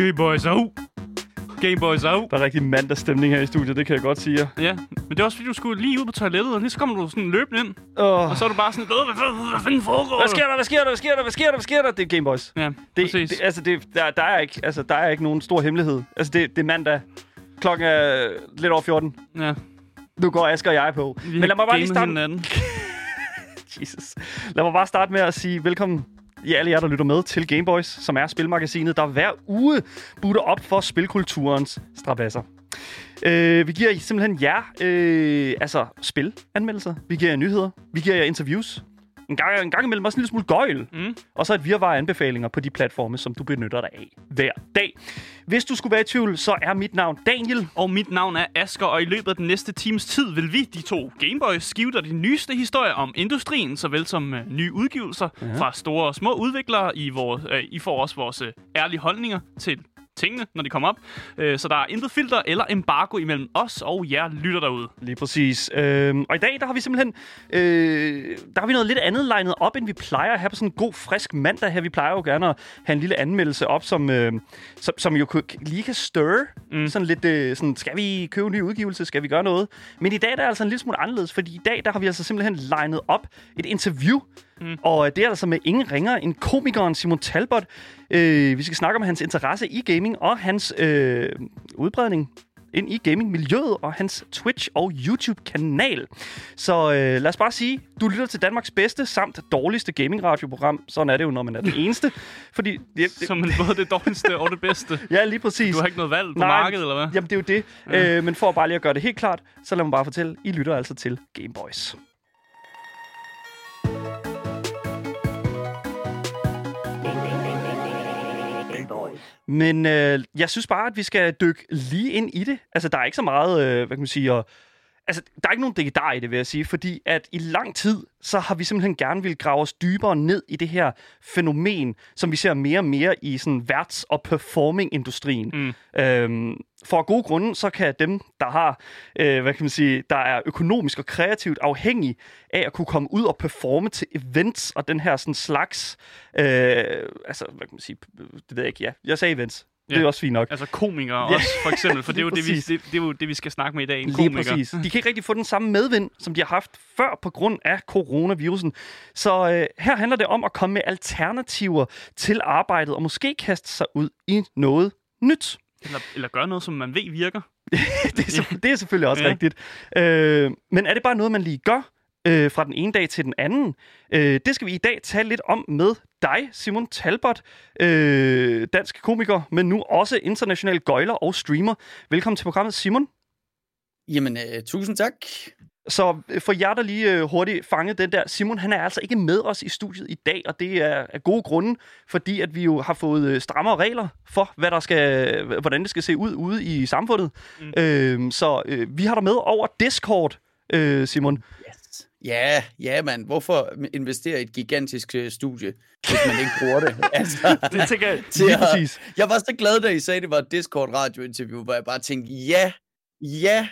Gameboys au! Gameboys au! Der er rigtig mandagsstemning her i studiet, det kan jeg godt sige. Ja, men det er også fordi, du skulle lige ud på toilettet, og lige så kommer du sådan løbende ind. Oh. Og så er du bare sådan, hvad, hvad, hvad, fanden foregår Hvad sker der? Hvad sker der? Hvad sker der? Hvad sker der? Hvad sker der? Det er Gameboys. Ja, Det, præcis. det, altså, det, der, der, er ikke, altså, der er ikke nogen stor hemmelighed. Altså, det, det er mandag. Klokken er lidt over 14. ja. Nu går Asger og jeg på. Vi Men lad mig bare lige starte... Jesus. Lad mig bare starte med at sige velkommen i alle jer, der lytter med til Gameboys, som er spilmagasinet, der hver uge butter op for spilkulturens strabasser. Øh, vi giver simpelthen jer øh, altså spilanmeldelser, vi giver jer nyheder, vi giver jer interviews, en gang, en gang imellem også en lille smule gøjl, Mm. og så et virvar af anbefalinger på de platforme, som du benytter dig af hver dag. Hvis du skulle være i tvivl, så er mit navn Daniel, Og mit navn er Asker, og i løbet af den næste times tid vil vi, de to Gameboys, skive dig de nyeste historier om industrien, såvel som uh, nye udgivelser ja. fra store og små udviklere. I, vores, uh, I får også vores uh, ærlige holdninger til tingene, når de kommer op. Uh, så der er intet filter eller embargo imellem os og jer lytter derude. Lige præcis. Øhm, og i dag, der har vi simpelthen øh, der har vi noget lidt andet legnet op, end vi plejer at have på sådan en god, frisk mandag her. Vi plejer jo gerne at have en lille anmeldelse op, som, øh, som, som jo lige kan stirre. Mm. Sådan lidt, øh, sådan, skal vi købe en ny udgivelse? Skal vi gøre noget? Men i dag, der er altså en lille smule anderledes, fordi i dag, der har vi altså simpelthen legnet op et interview. Mm. Og øh, det er altså med ingen ringer end komikeren Simon Talbot. Øh, vi skal snakke om hans interesse i gaming og hans øh, udbredning ind i gamingmiljøet og hans Twitch- og YouTube-kanal. Så øh, lad os bare sige, du lytter til Danmarks bedste samt dårligste gaming-radioprogram. Sådan er det jo, når man er den eneste. Fordi... Det, det, Som både det dårligste og det bedste. ja, lige præcis. Du har ikke noget valg på Nej, markedet, eller hvad? Jamen, det er jo det. Ja. Øh, men for bare lige at gøre det helt klart, så lad mig bare fortælle, I lytter altså til Gameboys. Men øh, jeg synes bare, at vi skal dykke lige ind i det. Altså, der er ikke så meget, øh, hvad kan man sige, at, altså, der er ikke nogen digedar i det, vil jeg sige, fordi at i lang tid, så har vi simpelthen gerne vil grave os dybere ned i det her fænomen, som vi ser mere og mere i sådan værts- og performing-industrien. Mm. Øhm, for gode grunde, så kan dem, der har, øh, hvad kan man sige, der er økonomisk og kreativt afhængige af at kunne komme ud og performe til events og den her sådan slags, øh, altså, hvad kan man sige, det ved jeg ikke, ja, jeg sagde events. Det er Ja. også fint nok. Altså komikere Ja. også, for eksempel. For det er, jo Lige det, vi, det, det, er jo det, vi skal snakke med i dag. En Lige komiker. præcis. De kan ikke rigtig få den samme medvind, som de har haft før på grund af coronavirusen. Så øh, her handler det om at komme med alternativer til arbejdet, og måske kaste sig ud i noget nyt. Eller, eller gøre noget, som man ved virker. det, er, det er selvfølgelig også Ja. ja. rigtigt. Øh, men er det bare noget, man lige gør øh, fra den ene dag til den anden? Øh, det skal vi i dag tale lidt om med dig, Simon Talbot, øh, dansk komiker, men nu også international gøjler og streamer. Velkommen til programmet, Simon. Jamen, øh, tusind tak. Så øh, for jer, der lige øh, hurtigt fangede den der, Simon han er altså ikke med os i studiet i dag, og det er af gode grunde, fordi at vi jo har fået øh, strammere regler for, hvad der skal, hvordan det skal se ud ude i samfundet. Mm. Øhm, så øh, vi har dig med over Discord, øh, Simon. Ja, ja, mand. Hvorfor investere i et gigantisk øh, studie, hvis man ikke bruger det? altså, Det tænker jeg Til lige præcis. jeg var så glad, da I sagde, at det var et Discord radiointerview, hvor jeg bare tænkte, ja, ja,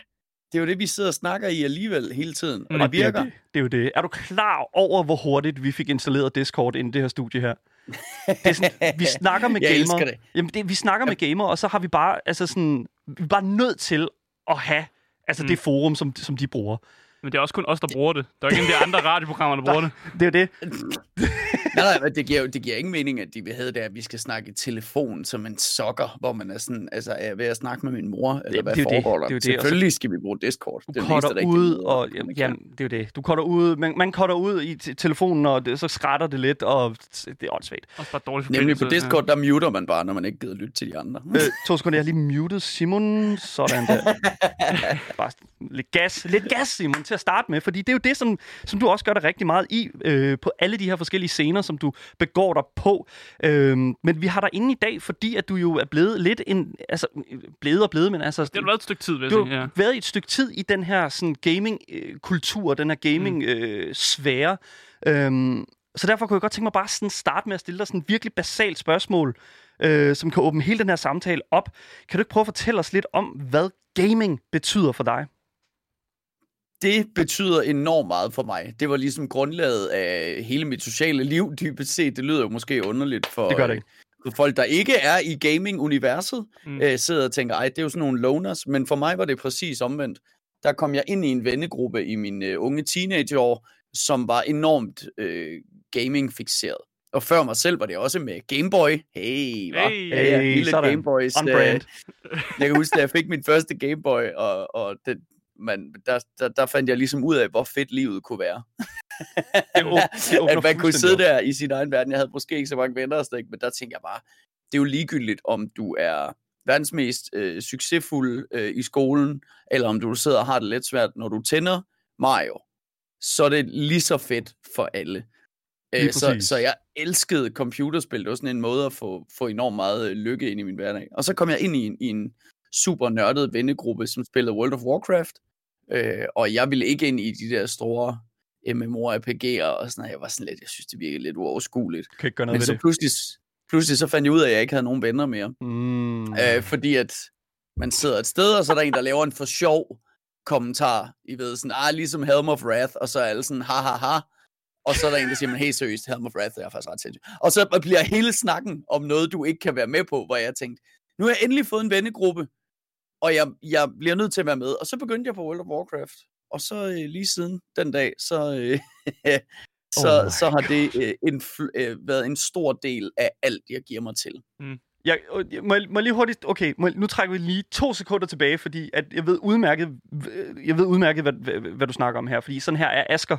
det er jo det, vi sidder og snakker i alligevel hele tiden, og Mm. det Og det, er virker. det, det er jo det. Er du klar over, hvor hurtigt vi fik installeret Discord ind i det her studie her? Det er sådan, vi snakker med Jeg gamer. elsker det. Jamen, det, vi snakker med gamer, og så har vi bare, altså sådan, vi er bare nødt til at have altså Mm. det forum, som, som de bruger. Men det er også kun os, der bruger det. Der er ikke de andre radioprogrammer, der bruger det. Det er jo det. Nej, nej, det giver, det giver ingen mening, at de vil have det, at vi skal snakke i telefon som en sokker, hvor man er sådan, altså er jeg ved at snakke med min mor, eller Det- hvad det er det, foregår det er der? det, så- Selvfølgelig skal vi bruge Discord. Du Det er cutter ud, og man jamen, jamen, det er jo det. Du cutter ud, man, man cutter ud i t- telefonen, og det, så skrætter det lidt, og det er åndssvagt. Også bare dårlig Nemlig på forbindelse. Discord, der muter man bare, når man ikke gider lytte til de andre. Øh, to sekunder, jeg har lige muted Simon. Sådan der. Bare lidt gas, lidt gas, Simon, til at starte med. Fordi det er jo det, som, som du også gør dig rigtig meget i, øh, på alle de her forskellige scener, som du begår dig på. Øh, men vi har dig inde i dag, fordi at du jo er blevet lidt en... Altså, blevet og blevet, men altså... Det har været et stykke tid, vil jeg Du sige. Ja. har været i et stykke tid i den her sådan, gaming-kultur, den her gaming-sfære. øhm, så derfor kunne jeg godt tænke mig bare sådan starte med at stille dig sådan et virkelig basalt spørgsmål, øh, som kan åbne hele den her samtale op. Kan du ikke prøve at fortælle os lidt om, hvad gaming betyder for dig? Det betyder enormt meget for mig. Det var ligesom grundlaget af hele mit sociale liv, dybest set. Det lyder jo måske underligt for, Det gør det ikke. for folk, der ikke er i gaming-universet, Mm. øh, sidder og tænker, ej, det er jo sådan nogle loners. Men for mig var det præcis omvendt. Der kom jeg ind i en vennegruppe i mine øh, unge teenageår, som var enormt øh, gaming-fixeret. Og før mig selv var det også med Game Boy. Hey, hva? Hey. ja, Hey, lille sådan. Game Boys. On øh, brand. jeg kan huske, da jeg fik min første Game Boy, og, og det, man, der, der, der fandt jeg ligesom ud af, hvor fedt livet kunne være. Det åb- det åbner at man kunne sidde der i sin egen verden. Jeg havde måske ikke så mange venner og sådan, men der tænkte jeg bare, det er jo ligegyldigt, om du er verdens mest øh, succesfulde øh, i skolen, eller om du sidder og har det lidt svært, når du tænder Mario, så er det lige så fedt for alle. Lige Øh, så, så jeg elskede computerspil. Det var sådan en måde at få, få enormt meget øh, lykke ind i min hverdag. Og så kom jeg ind i en, i en super nørdet vennegruppe, som spillede World of Warcraft. Øh, og jeg ville ikke ind i de der store MMORPG'er og sådan noget. Jeg var sådan lidt, jeg synes, det virkede lidt uoverskueligt. Kan ikke gøre noget Men så det. pludselig, pludselig så fandt jeg ud af, at jeg ikke havde nogen venner mere. Mm. Øh, fordi at man sidder et sted, og så er der en, der laver en for sjov kommentar. I ved sådan, ah, ligesom Helm of Wrath, og så er alle sådan, ha ha ha. Og så er der en, der siger, men helt seriøst, Helm of Wrath det er faktisk ret sindssygt. Og så bliver hele snakken om noget, du ikke kan være med på, hvor jeg tænkte, nu har jeg endelig fået en vennegruppe, og jeg, jeg bliver nødt til at være med. Og så begyndte jeg på World of Warcraft. Og så øh, lige siden den dag, så, øh, så, Oh. så har det øh, en, øh, været en stor del af alt, jeg giver mig til. Øh, jeg- må, jeg, må jeg lige hurtigt... Okay, må, jeg- nu trækker vi lige to sekunder tilbage, fordi at jeg ved udmærket, jeg ved udmærket hvad, hvad, hvad du snakker om her. Fordi sådan her er Asker.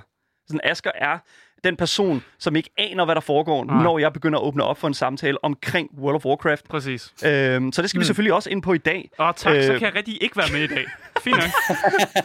Sådan Asker er den person, som ikke aner, hvad der foregår, Nej. når jeg begynder at åbne op for en samtale omkring World of Warcraft. Præcis. Øhm, så det skal vi Mm. selvfølgelig også ind på i dag. Og tak, øh... så kan jeg rigtig ikke være med i dag. Fint nok.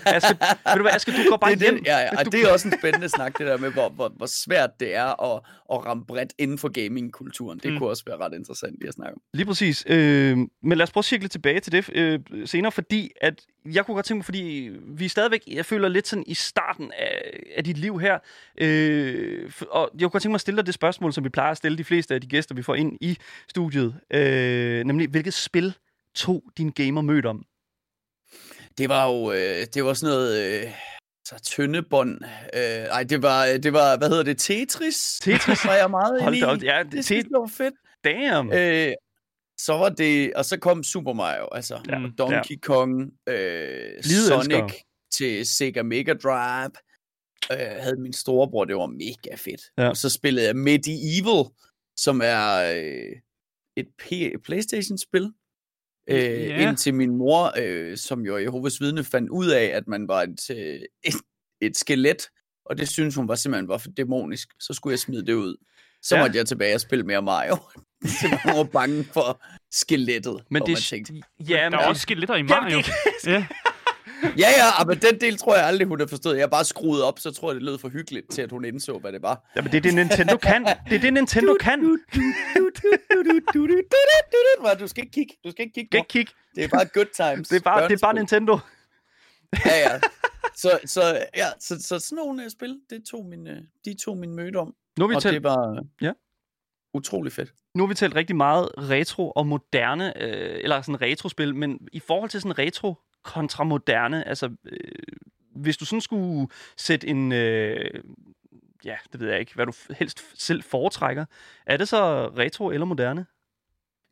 Asger, ved du hvad, Asger, du går bare det, hjem. det, ja, ja, og Du- det er også en spændende snak, det der med, hvor, hvor, hvor svært det er at, at ramme bredt inden for gamingkulturen. Det Mm. kunne også være ret interessant lige at snakke om. Lige præcis. Øh, men lad os prøve at cirkle tilbage til det øh, senere, fordi at jeg kunne godt tænke mig, fordi vi er stadigvæk, jeg føler lidt sådan i starten af, af dit liv her, øh, og jeg kunne godt tænke mig at stille dig det spørgsmål, som vi plejer at stille de fleste af de gæster, vi får ind i studiet, øh, nemlig, hvilket spil tog din gamer mødt om? Det var jo øh, det var sådan noget øh, så tynde bånd. Øh, ej, det var, det var, hvad hedder det, Tetris? Tetris? var jeg meget Hold da i. op, ja, Det det, jeg var fedt. damn. Øh, så var det, og så kom Super Mario, altså Ja, ja, Donkey Kong, øh, Sonic elskere. til Sega Mega Drive. Øh, havde min storebror, det var mega fedt. Ja. Og så spillede jeg Medieval, som er øh, et P- Playstation-spil. Øh, Ja. Indtil min mor, øh, som jo Jehovas vidne, fandt ud af, at man var et, øh, et, et skelet, og det synes hun var simpelthen var for dæmonisk. Så skulle jeg smide det ud. Så Ja. måtte jeg tilbage og spille mere Mario. Hun var bange for skelettet. Men det man tænkte, ja, Der er også skeletter i Jamen, Mario. det- Ja. Ja, ja, men den del tror jeg aldrig, hun har forstået. Jeg har bare skruet op, så tror jeg, det lød for hyggeligt til, at hun indså, hvad det var. Jamen, det er det, Nintendo kan. Det er det, Nintendo kan. Du skal ikke kigge. Du skal ikke kigge. Ikke kigge. Det er bare good times. Det er bare, det er bare. Nintendo. Ja, ja. Så, så, ja, så, så sådan nogle uh, spil, det tog min, uh, de tog min møde om. Nu vi Og talt det var Ja. utrolig fedt. nu har vi talt rigtig meget retro og moderne, øh, eller sådan retrospil, men i forhold til sådan retro kontra moderne, altså øh, hvis du sådan skulle sætte en, øh, ja, det ved jeg ikke, hvad du helst selv foretrækker, er det så retro eller moderne?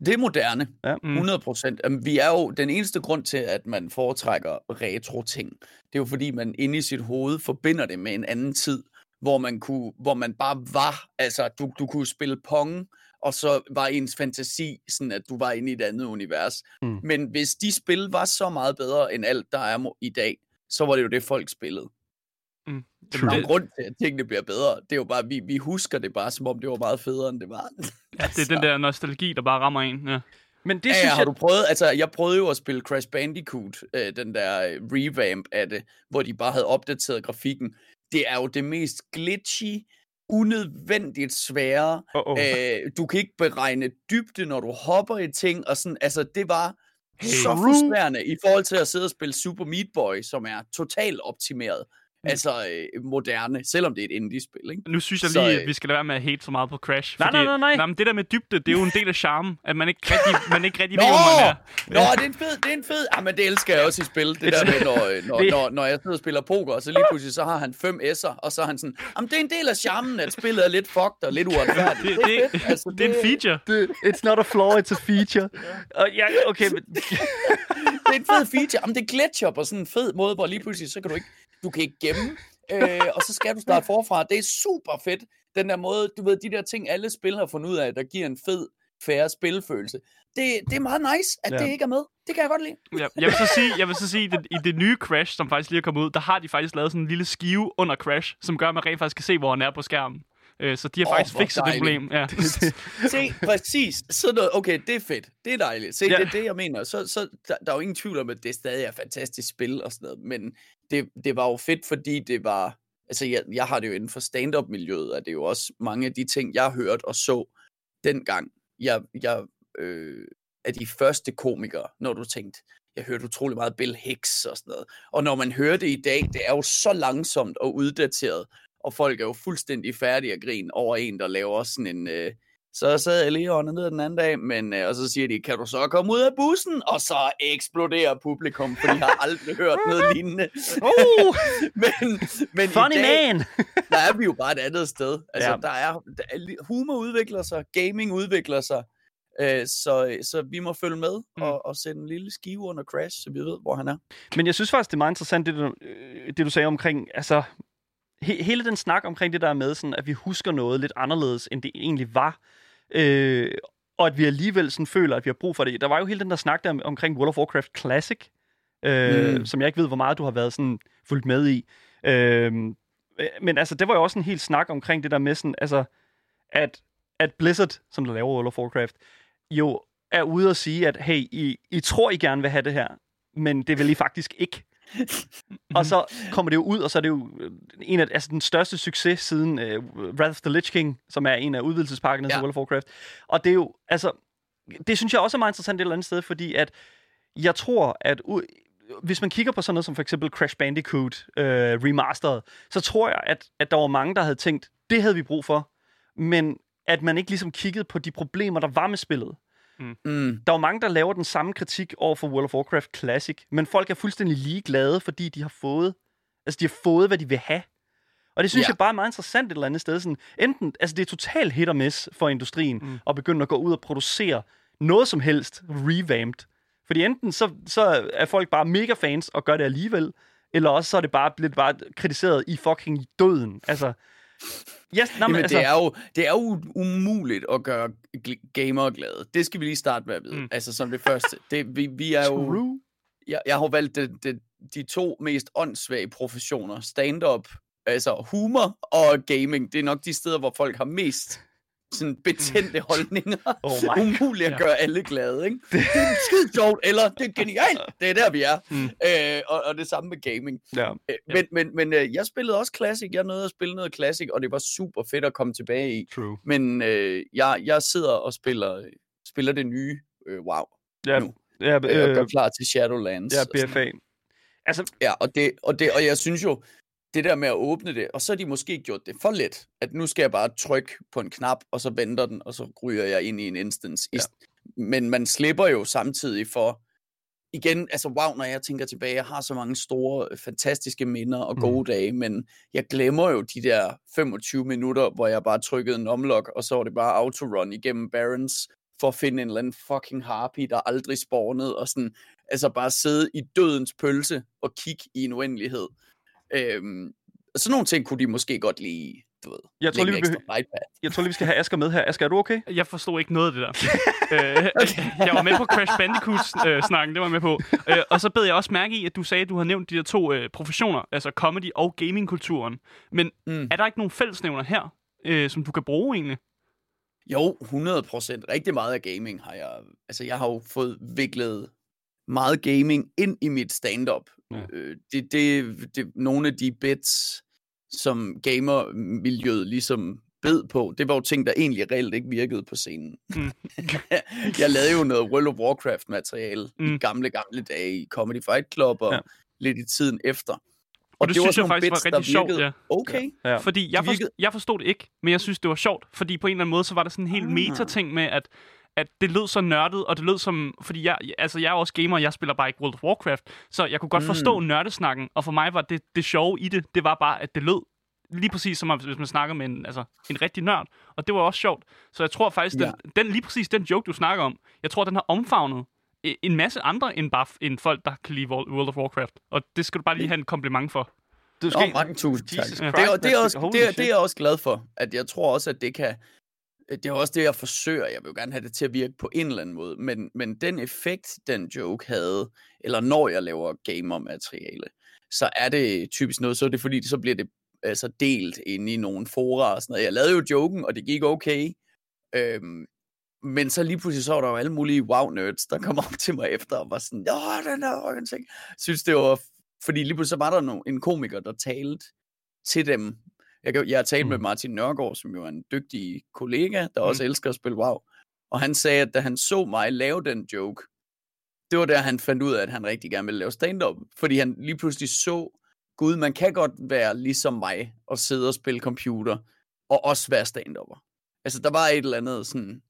Det er moderne. Ja. Mm. 100 procent. Vi er jo den eneste grund til, at man foretrækker retro-ting. Det er jo fordi, man inde i sit hoved forbinder det med en anden tid, hvor man, kunne, hvor man bare var. Altså, du, du kunne spille Pong, og så var ens fantasi sådan, at du var inde i et andet univers. Mm. Men hvis de spil var så meget bedre end alt, der er i dag, så var det jo det, folk spillede. Mm. Der er grund til, at tingene bliver bedre. Det er jo bare, vi, vi husker det bare, som om det var meget federe, end det var. Ja, det er den der nostalgi, der bare rammer en. Ja. Men det ja, synes ja, har jeg... du prøvet? Altså, jeg prøvede jo at spille Crash Bandicoot, øh, den der øh, revamp af det, hvor de bare havde opdateret grafikken. Det er jo det mest glitchy, unødvendigt svære. Uh-oh. Øh, du kan ikke beregne dybde, når du hopper i ting, og sådan, altså, det var Hey. så frustrerende i forhold til at sidde og spille Super Meat Boy, som er totalt optimeret. Altså øh, moderne, selvom det er et indie-spil, ikke? Nu synes jeg Så, lige, øh, at vi skal lade være med at hate så meget på Crash. Nej, nej, nej, nej. nej men det der med dybde, det er jo en del af charmen, at man ikke rigtig, man ikke rigtig Nå! ved, hvor man er. Nå, det er en fed, det er en fed. Ah, men det elsker jeg også i spil. Det der med, når, øh, når, Det- når, når jeg sidder og spiller poker, og så lige pludselig, så har han fem S'er, og så er han sådan, jamen det er en del af charmen, at spillet er lidt fucked og lidt uretfærdigt. Det, det. Altså, det er en feature. Det, it's not a flaw, it's a feature. Og ja, okay, men, det er en fed feature. Jamen, det glitcher på sådan en fed måde, hvor lige pludselig, så kan du ikke, du kan ikke gemme, øh, og så skal du starte forfra. Det er super fedt, den der måde, du ved, de der ting, alle spil har fundet ud af, der giver en fed, færre spilfølelse. Det, det er meget nice, at Ja. det ikke er med. Det kan jeg godt lide. Ja, jeg vil så sige, jeg vil så sige at i det nye Crash, som faktisk lige er kommet ud, der har de faktisk lavet sådan en lille skive under Crash, som gør, at man rent faktisk kan se, hvor han er på skærmen. Øh, Så de har Åh, faktisk fikset det problem. Ja. Se, præcis. Sådan noget. Okay, det er fedt. Det er dejligt. Se, ja. det er det, jeg mener. Så, så der, der er jo ingen tvivl om, at det stadig er et fantastisk spil og sådan noget. Men det, det var jo fedt, fordi det var... Altså, jeg, jeg har det jo inden for stand-up-miljøet, at det er jo også mange af de ting, jeg hørte og så dengang. Jeg, jeg øh, er de første komikere, når du tænkte, jeg hørte utrolig meget Bill Hicks og sådan noget. Og når man hører det i dag, det er jo så langsomt og uddateret, og folk er jo fuldstændig færdige at grine over en, der laver sådan en... Øh, så sad jeg lige og ned den anden dag, men, øh, og så siger de, kan du så komme ud af bussen? Og så eksploderer publikum, for de har aldrig hørt noget lignende. oh, men, men funny i dag, man! der er vi jo bare et andet sted. Altså, Ja. der, er, der er, humor udvikler sig, gaming udvikler sig, øh, så, så vi må følge med Mm. og, og sætte en lille skive under Crash, så vi ved, hvor han er. Men jeg synes faktisk, det er meget interessant, det du, øh, det du sagde omkring, altså, he, hele den snak omkring det der med, sådan, at vi husker noget lidt anderledes, end det egentlig var. Øh, og at vi alligevel sådan føler, at vi har brug for det. Der var jo hele den der snak der omkring World of Warcraft Classic, øh, Mm. som jeg ikke ved, hvor meget du har været sådan fulgt med i. Øh, men altså, det var jo også en helt snak omkring det der med sådan, altså, at, at Blizzard, som der laver World of Warcraft, jo er ude og sige, at hey, I, I tror, I gerne vil have det her, men det vil I faktisk ikke. Og så kommer det jo ud, og så er det jo øh, en af altså den største succes siden uh, Wrath of the Lich King, som er en af udvidelsespakkerne ja. til. World of Warcraft. Og det er jo, altså, det synes jeg også er meget interessant et eller andet sted, fordi at jeg tror, at hvis man kigger på sådan noget som for eksempel Crash Bandicoot øh, Remastered, så tror jeg, at, at der var mange, der havde tænkt, det havde vi brug for, men at man ikke ligesom kiggede på de problemer, der var med spillet. Mm. Der er jo mange, der laver den samme kritik over for World of Warcraft Classic, men folk er fuldstændig ligeglade, fordi de har fået, altså de har fået, hvad de vil have. Og det synes. Ja. jeg bare er meget interessant et eller andet sted. Sådan, enten, altså det er totalt hit og miss for industrien, mm. at begynde at gå ud og producere noget som helst revamped. Fordi enten så, så er folk bare mega fans og gør det alligevel, eller også så er det bare blevet bare kritiseret i fucking døden. Altså, yes, men, Jamen, altså, det, er jo, det er jo umuligt at gøre gamere glade. Det skal vi lige starte med at vide. Mm. Altså som det første. Det, vi, vi er jo, true. jeg, jeg har valgt det, det, de to mest åndssvage professioner. Stand-up, altså humor og gaming. Det er nok de steder, hvor folk har mest sådan betændte holdninger. Oh Umuligt at Ja. gøre alle glade, ikke? Det er skide sjovt, eller det er genialt. Det er der, vi er. Mm. Øh, og, og det samme med gaming. Ja. Øh. Men, men, men øh, jeg spillede også Classic. Jeg nåede at spille noget Classic, og det var super fedt at komme tilbage i. True. Men øh, jeg, jeg sidder og spiller, spiller det nye øh, WoW. Ja, Nu. ja, Øh, og gør øh, klar til Shadowlands. ja, BFA. Altså, Ja, og, det, og, det, og jeg synes jo, det der med at åbne det, og så har de måske gjort det for let, at nu skal jeg bare trykke på en knap, og så venter den, og så ryger jeg ind i en instance. Ja. Men man slipper jo samtidig for, igen, altså wow, når jeg tænker tilbage, jeg har så mange store, øh, fantastiske minder og gode mm. dage, men jeg glemmer jo de der 25 minutter, hvor jeg bare trykkede en omlog, og så var det bare autorun igennem Barons, for at finde en eller anden fucking harpy, der aldrig spawnede, og sådan, altså bare sidde i dødens pølse og kigge i en uendelighed. Øhm, sådan nogle ting kunne de måske godt lige, du ved, jeg tror lige, vi, ekstra behø- bite på. jeg tror lige, vi skal have Asger med her. Asger, er du okay? Jeg forstod ikke noget af det der. øh, jeg var med på Crash Bandicoot-snakken, det var jeg med på. Øh, og så bed jeg også mærke i, at du sagde, at du har nævnt de der to øh, professioner, altså comedy og gamingkulturen. Mm. Er der ikke nogen fællesnævner her, øh, som du kan bruge egentlig? Jo, 100 procent. Rigtig meget af gaming har jeg... Altså, jeg har jo fået viklet meget gaming ind i mit stand-up. Ja. Øh, det, det, det, nogle af de bits, som gamermiljøet ligesom bed på, det var jo ting, der egentlig reelt ikke virkede på scenen. Mm. jeg lavede jo noget World of Warcraft-materiale mm. I gamle, gamle dage i Comedy Fight Club og Ja. ja. lidt i tiden efter. Og det det, var synes jeg faktisk var bits, der rigtig sjovt, ja. okay. Ja. Fordi jeg, forstod, jeg forstod det ikke, men jeg synes, det var sjovt. Fordi på en eller anden måde, så var der sådan en helt Ah. meta-ting med, at at det lød så nørdet, og det lød som... Fordi jeg, altså jeg er også gamer, og jeg spiller bare ikke World of Warcraft, så jeg kunne godt Mm. forstå nørdesnakken, og for mig var det, det sjove i det, det var bare, at det lød lige præcis som om, hvis man snakker med en, altså, en rigtig nørd. Og det var også sjovt. Så jeg tror faktisk, Ja. den, den, lige præcis den joke, du snakker om, jeg tror, den har omfavnet e- en masse andre end bare f- end folk, der kan lide World of Warcraft. Og det skal du bare lige have en kompliment for. Du Nå, mange tusind tak. Ja. Det er, Christ, det, er også, det, er, det er jeg også glad for. At jeg tror også, at det kan... Øh, det er også det, jeg forsøger. Jeg vil jo gerne have det til at virke på en eller anden måde. Men, men den effekt, den joke havde, eller når jeg laver gamer-materiale, så er det typisk noget, så er det fordi, så bliver det altså delt inde i nogle fora og sådan noget. Jeg lavede jo joken, og det gik okay. Øhm, men så lige pludselig så var der jo alle mulige wow-nerds, der kom op til mig efter og var sådan, åh, den der fucking ting. Synes, det var... Fordi lige pludselig så var der no, en komiker, der talte til dem. Jeg, kan- jeg har talt mm. med. Martin Nørgaard, som jo er en dygtig kollega, der Mm. også elsker at spille WoW. Og han sagde, at da han så mig lave den joke, det var der, han fandt ud af, at han rigtig gerne ville lave stand-up. Fordi han lige pludselig så, gud, man kan godt være ligesom mig, og sidde og spille computer, og også være stand-upper. Altså, der var et eller andet sådan,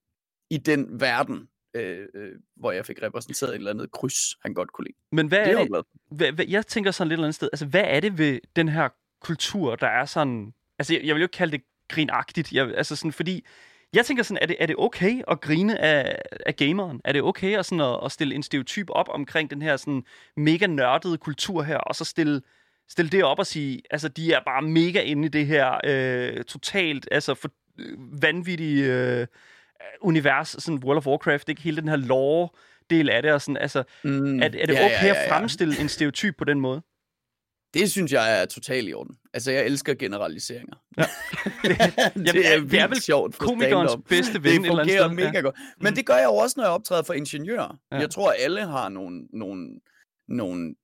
i den verden, øh, øh, hvor jeg fik repræsenteret et eller andet kryds, han godt kunne lide. Men hvad Det er er jeg det, hvad, hvad, jeg tænker sådan lidt eller andet sted, altså hvad er det ved den her kultur, der er sådan, altså jeg, jeg vil jo ikke kalde det grinagtigt, jeg, altså sådan, fordi jeg tænker sådan, er det, er det okay at grine af, af gameren? Er det okay at, sådan at, at stille en stereotyp op omkring den her sådan mega nørdede kultur her, og så stille, stille det op og sige, altså de er bare mega inde i det her øh, totalt, altså for, øh, vanvittige øh, univers, sådan World of Warcraft, ikke hele den her lore del af det, og sådan, altså, Mm, er, er det ja, okay ja, ja, at ja. fremstille en stereotyp på den måde? Det synes jeg er totalt i orden. Altså, jeg elsker generaliseringer. Ja. det, Jamen, det er det er vildt sjovt for Komikernes bedste ven et Det eller andet fungerer mega godt. Men det gør jeg jo også, når jeg optræder for ingeniører. Ja. Ja. Jeg tror, alle har nogle, nogle, nogle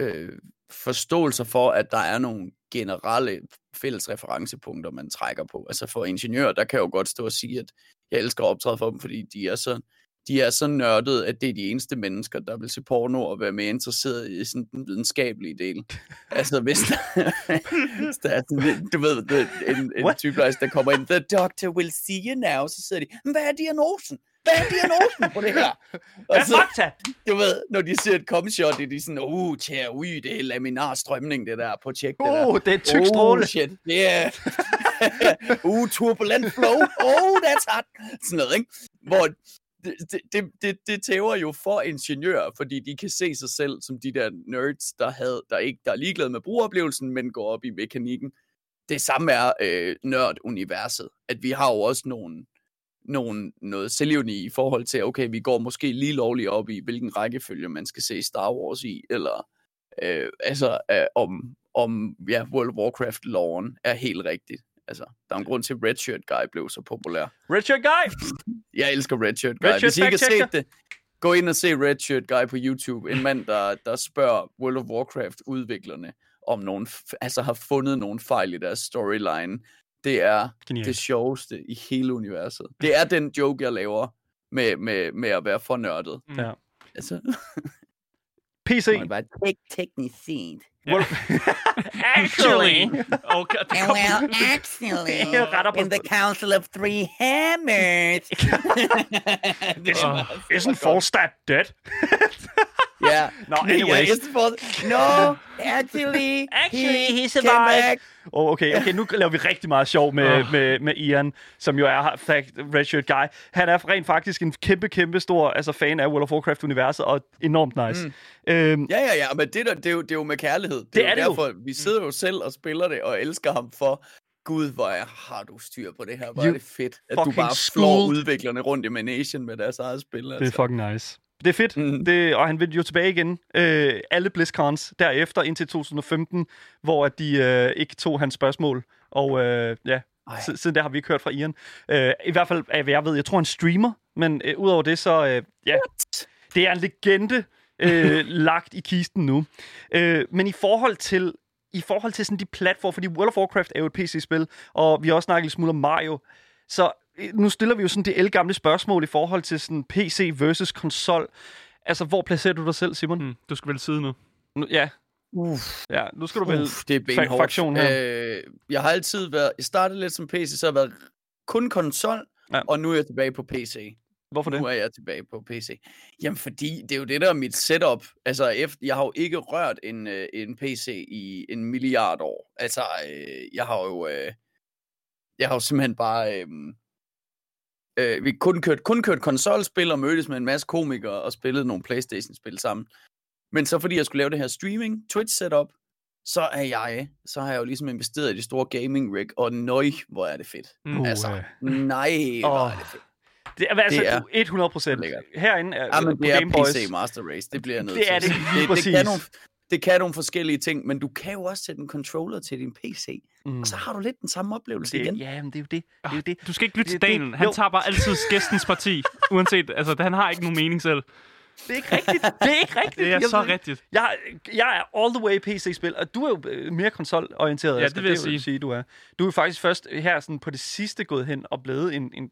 øh, forståelser for, at der er nogle generelle fælles referencepunkter, man trækker på. Altså for ingeniører, der kan jeg jo godt stå og sige, at jeg elsker at optræde for dem, fordi de er så, de er så nørdede, at det er de eneste mennesker, der vil se porno og være mere interesseret i sådan den videnskabelige del. altså hvis der, hvis der er sådan, du ved, det, en, en What? sygeplejerske, der kommer ind, the doctor will see you now, så sidder de, "Men hvad er diagnosen? Hvad er diagnosen på det her? Og så, du ved, når de ser et comshot, er de sådan, uh, tja, ui, det er laminar strømning, det der, på tjek det der. Oh, det er tyk stråle. Oh, shit, yeah. uh, turbulent flow. Oh, that's hot. Sådan noget, ikke? Hvor det, det, det, det, tæver jo for ingeniører, fordi de kan se sig selv som de der nerds, der, havde, der ikke der er ligeglade med brugeroplevelsen, men går op i mekanikken. Det samme er øh, nørd-universet, at vi har jo også nogle, nogle, noget selvivni i forhold til, okay, vi går måske lige lovligt op i, hvilken rækkefølge man skal se Star Wars i, eller øh, altså øh, om, om ja, World of Warcraft-loven er helt rigtigt. Altså, der er en grund til, at Redshirt Guy blev så populær. Richard Guy! Jeg elsker Redshirt Guy. Redshirt Hvis I ikke har set det, gå ind og se Redshirt Guy på YouTube. En mand, der, der spørger World of Warcraft-udviklerne, om nogen, altså har fundet nogle fejl i deres storyline. Det er Genialt. det sjoveste i hele universet. Det er den joke, jeg laver med, med, med at være for nørdet. Ja. Altså, PC. må jeg bare tek teknisk set. Actually. Okay, det kom, Well, actually, Ret op in the Council of Three Hammers. det er Åh. meget Isn't Falstaff dead? Yeah, anyways. it's for... No, actually, Actually, he survived. back. Oh, okay, okay, nu laver vi rigtig meget sjov med, Åh. med, med Ian, som jo er fact, Redshirt Guy. Han er rent faktisk en kæmpe, kæmpe stor altså, fan af World of Warcraft-universet, og enormt nice. Mm. Øhm, Ja, ja, ja, men det, der, det, er jo, det er jo med kærlighed. Det, Det er, er jo det jo. derfor, vi sidder jo selv og spiller det, og elsker ham for, Gud, hvor er, har du styr på det her, hvor er det fedt, at du bare flår udviklerne rundt i Manation med deres eget spil. Altså. Det er fucking nice. Det er fedt, mm. Det, og han vil jo tilbage igen. Øh, alle BlizzCons derefter indtil 2015, hvor at de øh, ikke tog hans spørgsmål. Og øh, ja, Ej. siden der har vi ikke hørt fra Ian. Øh, I hvert fald, hvad jeg ved, jeg tror han streamer, men øh, udover det, så øh, ja, det er en legende øh, lagt i kisten nu. Øh, men i forhold til i forhold til sådan de platforme, fordi World of Warcraft er jo et PC-spil, og vi har også snakket lidt smule om Mario, så nu stiller vi jo sådan det elgamle spørgsmål i forhold til sådan PC versus konsol. Altså, hvor placerer du dig selv, Simon? mm, du skal vel side nu. Nu, ja, Uff, Ja, nu skal du uff, det er benhårdt. fraktion her. Øh, jeg har altid været... Jeg startede lidt som PC, så har jeg været kun konsol, Ja. ja. og nu er jeg tilbage på PC. Hvorfor det? Nu er jeg tilbage på PC. Jamen, fordi det er jo det, der er mit setup. Altså, efter, jeg har jo ikke rørt en, øh, en PC i en milliard år. Altså, øh, jeg har jo... Øh, jeg har jo simpelthen bare... Øh, øh, vi kun kørt, kun kørt konsolspil og mødtes med en masse komikere og spillet nogle Playstation-spil sammen. Men så fordi jeg skulle lave det her streaming, Twitch-setup, så er jeg, så har jeg jo ligesom investeret i det store gaming rig, og nøj, hvor er det fedt. Uh, Altså, øh. nej, hvor Åh, er det fedt. Det er altså Det er du- 100 procent. Herinde er, Ja, men det er Boys. PC Master Race, det bliver jeg nødt Det er det det, det, kan nogle, det kan nogle forskellige ting, men du kan jo også sætte en controller til din PC, Mm. og så har du lidt den samme oplevelse det, igen. ja, men det er jo det. Det er jo det. Du skal ikke lytte til Det- Daniel. Han jo. tager bare altid gæstens parti. Uanset, altså, han har ikke nogen mening selv. Det er ikke rigtigt. Det er ikke rigtigt. Det er Jeg så rigtigt. Jeg, jeg er all the way PC-spil, og du er jo øh, mere konsolorienteret. Ja, det vil jeg vil sige. du er. Du er faktisk først her sådan på det sidste gået hen og blevet en, en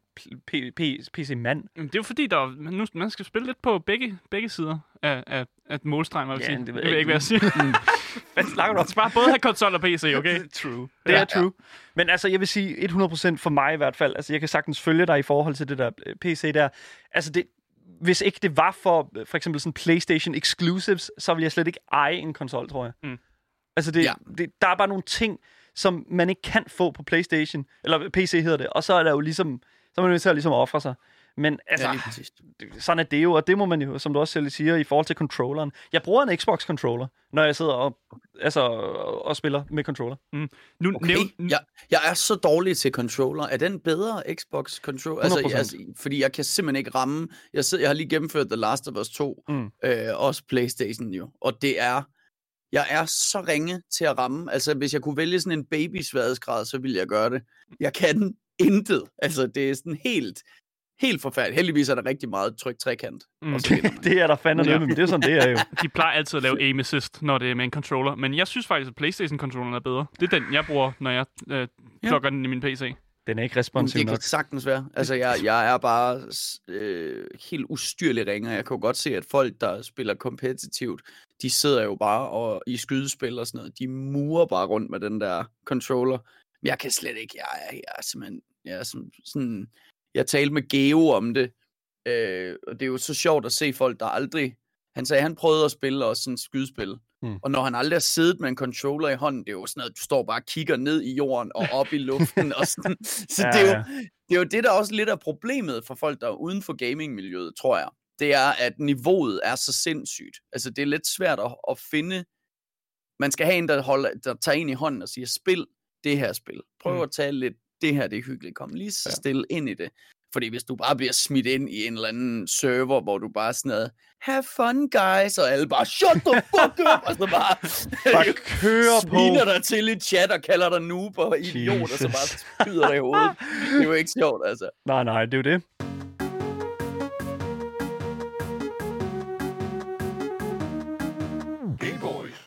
PC-mand. Det er jo fordi, der er, nu, man skal spille lidt på begge, begge sider af, af, af målstregen, hvad jeg Ja, sige. det ved jeg ikke, hvad jeg siger. Hvad snakker du om? Bare både have konsol og PC, okay? True. Det er Ja, true. Men altså, jeg vil sige 100% for mig i hvert fald. Altså, jeg kan sagtens følge dig i forhold til det der øh, PC der. Altså, det, hvis ikke det var for øh, for eksempel sådan PlayStation exclusives, så ville jeg slet ikke eje en konsol, tror jeg. Mm. Altså, det, Ja. det, der er bare nogle ting, som man ikke kan få på PlayStation, eller PC hedder det, og så er der jo ligesom, så er man nødt til at ligesom ofre sig. Men altså, Ja, sådan er det jo, og det må man jo, som du også selv siger, i forhold til controlleren. Jeg bruger en Xbox-controller, når jeg sidder og, altså, og, og spiller med controller. Nu, Okay, nævn, jeg, jeg er så dårlig til controller. Er den bedre, Xbox controller? Altså, 100%. altså, fordi jeg kan simpelthen ikke ramme. Jeg, sidder, jeg har lige gennemført The Last of Us 2, Mm. øh, også Playstation jo, og det er... Jeg er så ringe til at ramme. Altså, hvis jeg kunne vælge sådan en babysværdesgrad, så ville jeg gøre det. Jeg kan intet. Altså, det er sådan helt, helt forfærdeligt. Heldigvis er der rigtig meget tryk trekant. Mm. Det er der fandme Ja. med, men det er sådan, det er jo. de plejer altid at lave aim assist, når det er med en controller. Men jeg synes faktisk, at Playstation-controlleren er bedre. Det er den, jeg bruger, når jeg øh, plukker den i min PC. Den er ikke responsiv det nok. kan sagtens være. Altså, jeg, jeg er bare øh, helt ustyrlig ringer. Jeg kan jo godt se, at folk, der spiller kompetitivt, de sidder jo bare og, i skydespil og sådan noget. De murer bare rundt med den der controller. Men jeg kan slet ikke. Jeg er, jeg er simpelthen... Jeg er sådan, sådan, jeg talte med Geo om det, øh, og det er jo så sjovt at se folk, der aldrig... Han sagde, at han prøvede at spille også sådan et skydespil. Mm. Og når han aldrig har siddet med en controller i hånden, det er jo sådan noget, du står bare og kigger ned i jorden og op i luften. og sådan. Så Ja, det, er jo, det er jo det, der også lidt er problemet for folk, der er uden for gamingmiljøet, tror jeg. Det er, at niveauet er så sindssygt. Altså, det er lidt svært at, at finde... Man skal have en, der, holder, der tager en i hånden og siger, spil det her spil. Prøv mm. at tage lidt, det her det er hyggeligt. Kom lige så Ja. stille ind i det. Fordi hvis du bare bliver smidt ind i en eller anden server, hvor du bare sådan noget, have fun guys, og alle bare, shut the fuck up, og så bare, Bare kører på. sviner dig til i chat og kalder dig noob og idiot, og så Jesus. bare skyder dig i hovedet. Det er jo ikke sjovt, altså. Nej, nej, det er jo det.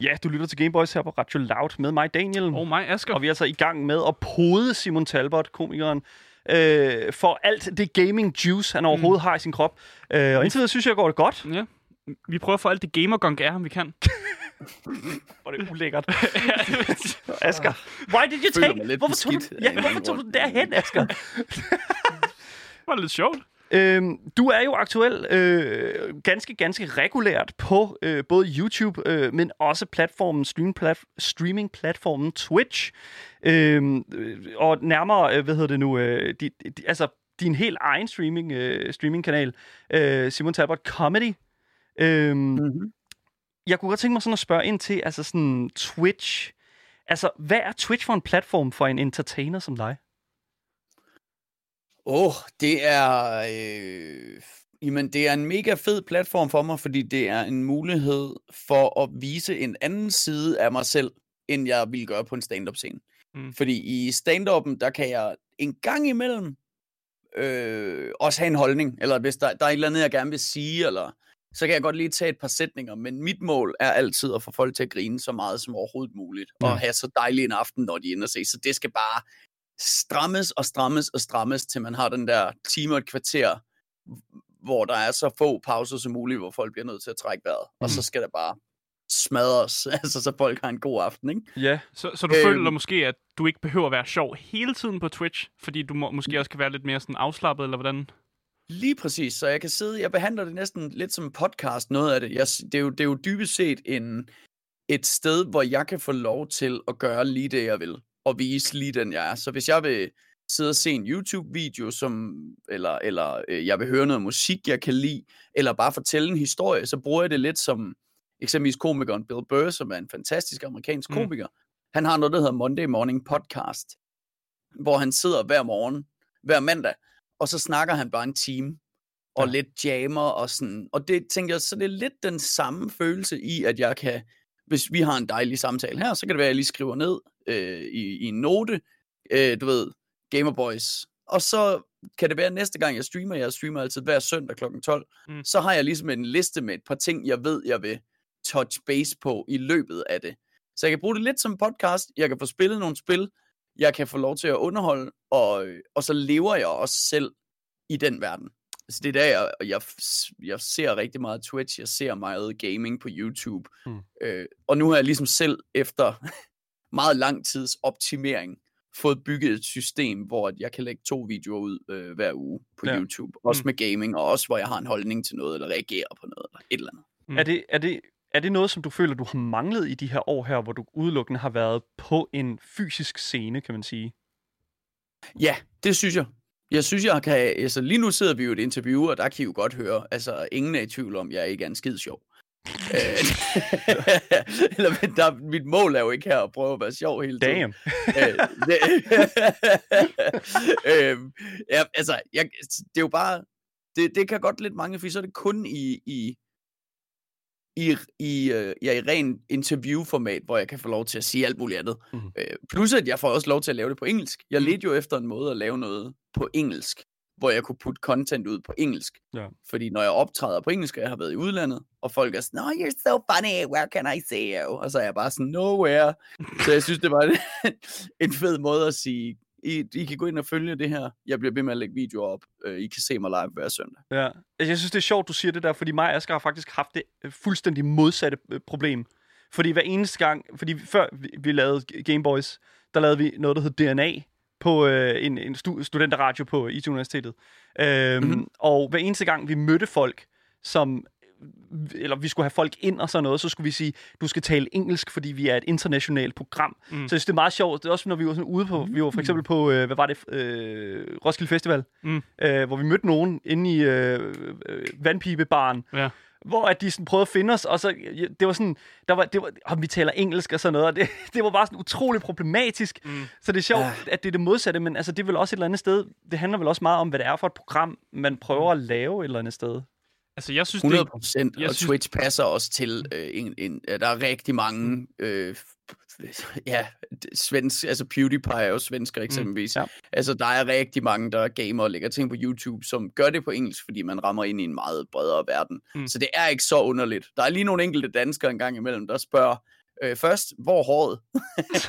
Ja, du lytter til Gameboys her på Radio Loud med mig, Daniel. Og mig, Asger. Og vi er altså i gang med at pode Simon Talbot, komikeren, øh, for alt det gaming juice, han overhovedet mm. har i sin krop. Øh, og indtil videre synes jeg, går det godt. Ja. Vi prøver at få alt det gamergunk af ham, vi kan. Hvor er det ulækkert. Asger, why did you take... Hvorfor tog, du, ja, hvorfor tog du derhen, Asger? Det var lidt sjovt. Øhm, du er jo aktuel øh, ganske, ganske regulært på øh, både YouTube, øh, men også platformen, stream plat- streaming-platformen Twitch. Øhm, øh, og nærmere, øh, hvad hedder det nu, øh, di, di, altså din helt egen streaming, øh, streaming-kanal, øh, Simon Talbot Comedy. Øhm, Mm-hmm. jeg kunne godt tænke mig sådan at spørge ind til, altså sådan Twitch. Altså, hvad er Twitch for en platform for en entertainer som dig? Åh, oh, det er... Øh, jamen, det er en mega fed platform for mig, fordi det er en mulighed for at vise en anden side af mig selv, end jeg ville gøre på en stand-up scene. Mm. Fordi i stand-up'en, der kan jeg en gang imellem øh, også have en holdning, eller hvis der, der er et eller andet, jeg gerne vil sige, eller så kan jeg godt lige tage et par sætninger, men mit mål er altid at få folk til at grine så meget som overhovedet muligt, Ja. og have så dejlig en aften, når de ender se. Så det skal bare strammes og strammes og strammes, til man har den der time og et kvarter, hvor der er så få pauser som muligt, hvor folk bliver nødt til at trække vejret. Og så skal der bare smadres, altså så folk har en god aften, ikke? Ja, Så, så du Øhm. føler måske, at du ikke behøver at være sjov hele tiden på Twitch, fordi du må, måske også kan være lidt mere sådan afslappet, eller hvordan? Lige præcis, så jeg kan sidde, jeg behandler det næsten lidt som en podcast, noget af det. Jeg, det, er jo, det er jo dybest set en, et sted, hvor jeg kan få lov til at gøre lige det, jeg vil, og vise lige den, jeg er. Så hvis jeg vil sidde og se en YouTube-video, som, eller, eller øh, jeg vil høre noget musik, jeg kan lide, eller bare fortælle en historie, så bruger jeg det lidt som eksempelvis komikeren Bill Burr, som er en fantastisk amerikansk Mm. komiker. Han har noget, der hedder Monday Morning Podcast, hvor han sidder hver morgen, hver mandag, og så snakker han bare en time, og ja. lidt jammer og sådan. Og det tænker jeg, så det er lidt den samme følelse i, at jeg kan, hvis vi har en dejlig samtale her, så kan det være, at jeg lige skriver ned øh, i, i en note, øh, du ved, Gamer Boys. Og så kan det være, at næste gang jeg streamer, jeg streamer altid hver søndag kl. 12, Mm. så har jeg ligesom en liste med et par ting, jeg ved, jeg vil touch base på i løbet af det. Så jeg kan bruge det lidt som podcast, jeg kan få spillet nogle spil, jeg kan få lov til at underholde, og, og så lever jeg også selv i den verden. Altså det er der, jeg, jeg, jeg ser rigtig meget Twitch, jeg ser meget gaming på YouTube, Mm. øh, og nu har jeg ligesom selv efter meget lang tids optimering fået bygget et system, hvor jeg kan lægge to videoer ud øh, hver uge på Ja. YouTube. Også Mm. med gaming, og også hvor jeg har en holdning til noget, eller reagerer på noget, eller et eller andet. Mm. Er det, er, det, er det noget, som du føler, du har manglet i de her år her, hvor du udelukkende har været på en fysisk scene, kan man sige? Ja, det synes jeg. Jeg synes, jeg kan... Altså, lige nu sidder vi jo i et interview, og der kan I jo godt høre, altså, ingen er i tvivl om, jeg ikke er en skid sjov. Øh, Eller, men der, mit mål er jo ikke her at prøve at være sjov hele tiden. Damn. Øh, det, øhm, ja, altså, jeg, det er jo bare, det, det kan godt lidt mange, for så er det kun i, i, i, i, øh, ja, i ren interviewformat, hvor jeg kan få lov til at sige alt muligt andet. Mm. Øh, plus at jeg får også lov til at lave det på engelsk. Jeg Mhm. ledte jo efter en måde at lave noget på engelsk, hvor jeg kunne putte content ud på engelsk. Ja. Fordi når jeg optræder på engelsk, og jeg har været i udlandet, og folk er sådan, oh, you're so funny, where can I see you? Og så er jeg bare sådan, nowhere. Så jeg synes, det var en, en fed måde at sige, I, I kan gå ind og følge det her. Jeg bliver ved med at lægge videoer op. Øh, I kan se mig live hver søndag. Ja. Altså, Jeg synes, det er sjovt, du siger det der, fordi mig og Asger har faktisk haft det øh, fuldstændig modsatte øh, problem. Fordi hver eneste gang, fordi før vi, vi lavede Gameboys, der lavede vi noget, der hed DNA på øh, en, en stu, studenterradio på IT Universitetet. Øhm, Mhm. mm-hmm. Og hver eneste gang, vi mødte folk, som eller vi skulle have folk ind og sådan noget, så skulle vi sige, du skal tale engelsk, fordi vi er et internationalt program. Mm. Mm. Så jeg synes, det er meget sjovt. Det er også, når vi var sådan ude på, vi var for eksempel på, øh, hvad var det, øh, Roskilde Festival, Mm. øh, hvor vi mødte nogen inde i øh, øh, vandpibebaren, Ja. Hvor at de sådan prøvede at finde os, og så, ja, det var sådan, der var, det var, om vi taler engelsk og sådan noget, og det, det var bare sådan utrolig problematisk. Mm. Så det er sjovt, Ah. at det er det modsatte, men altså, det er vel også et eller andet sted, det handler vel også meget om, hvad det er for et program, man prøver at lave et eller andet sted. Altså, jeg synes, 100 det, procent, jeg og synes- Twitch passer også til øh, en, en, ja, der er rigtig mange, øh, f- ja, svensk, altså PewDiePie er jo svensker eksempelvis. ja. Altså, der er rigtig mange, der er gamer og lægger ting på YouTube, som gør det på engelsk, fordi man rammer ind i en meget bredere verden. Mm. Mm. Så det er ikke så underligt. Der er lige nogle enkelte danskere en gang imellem, der spørger, øh, først, hvor håret?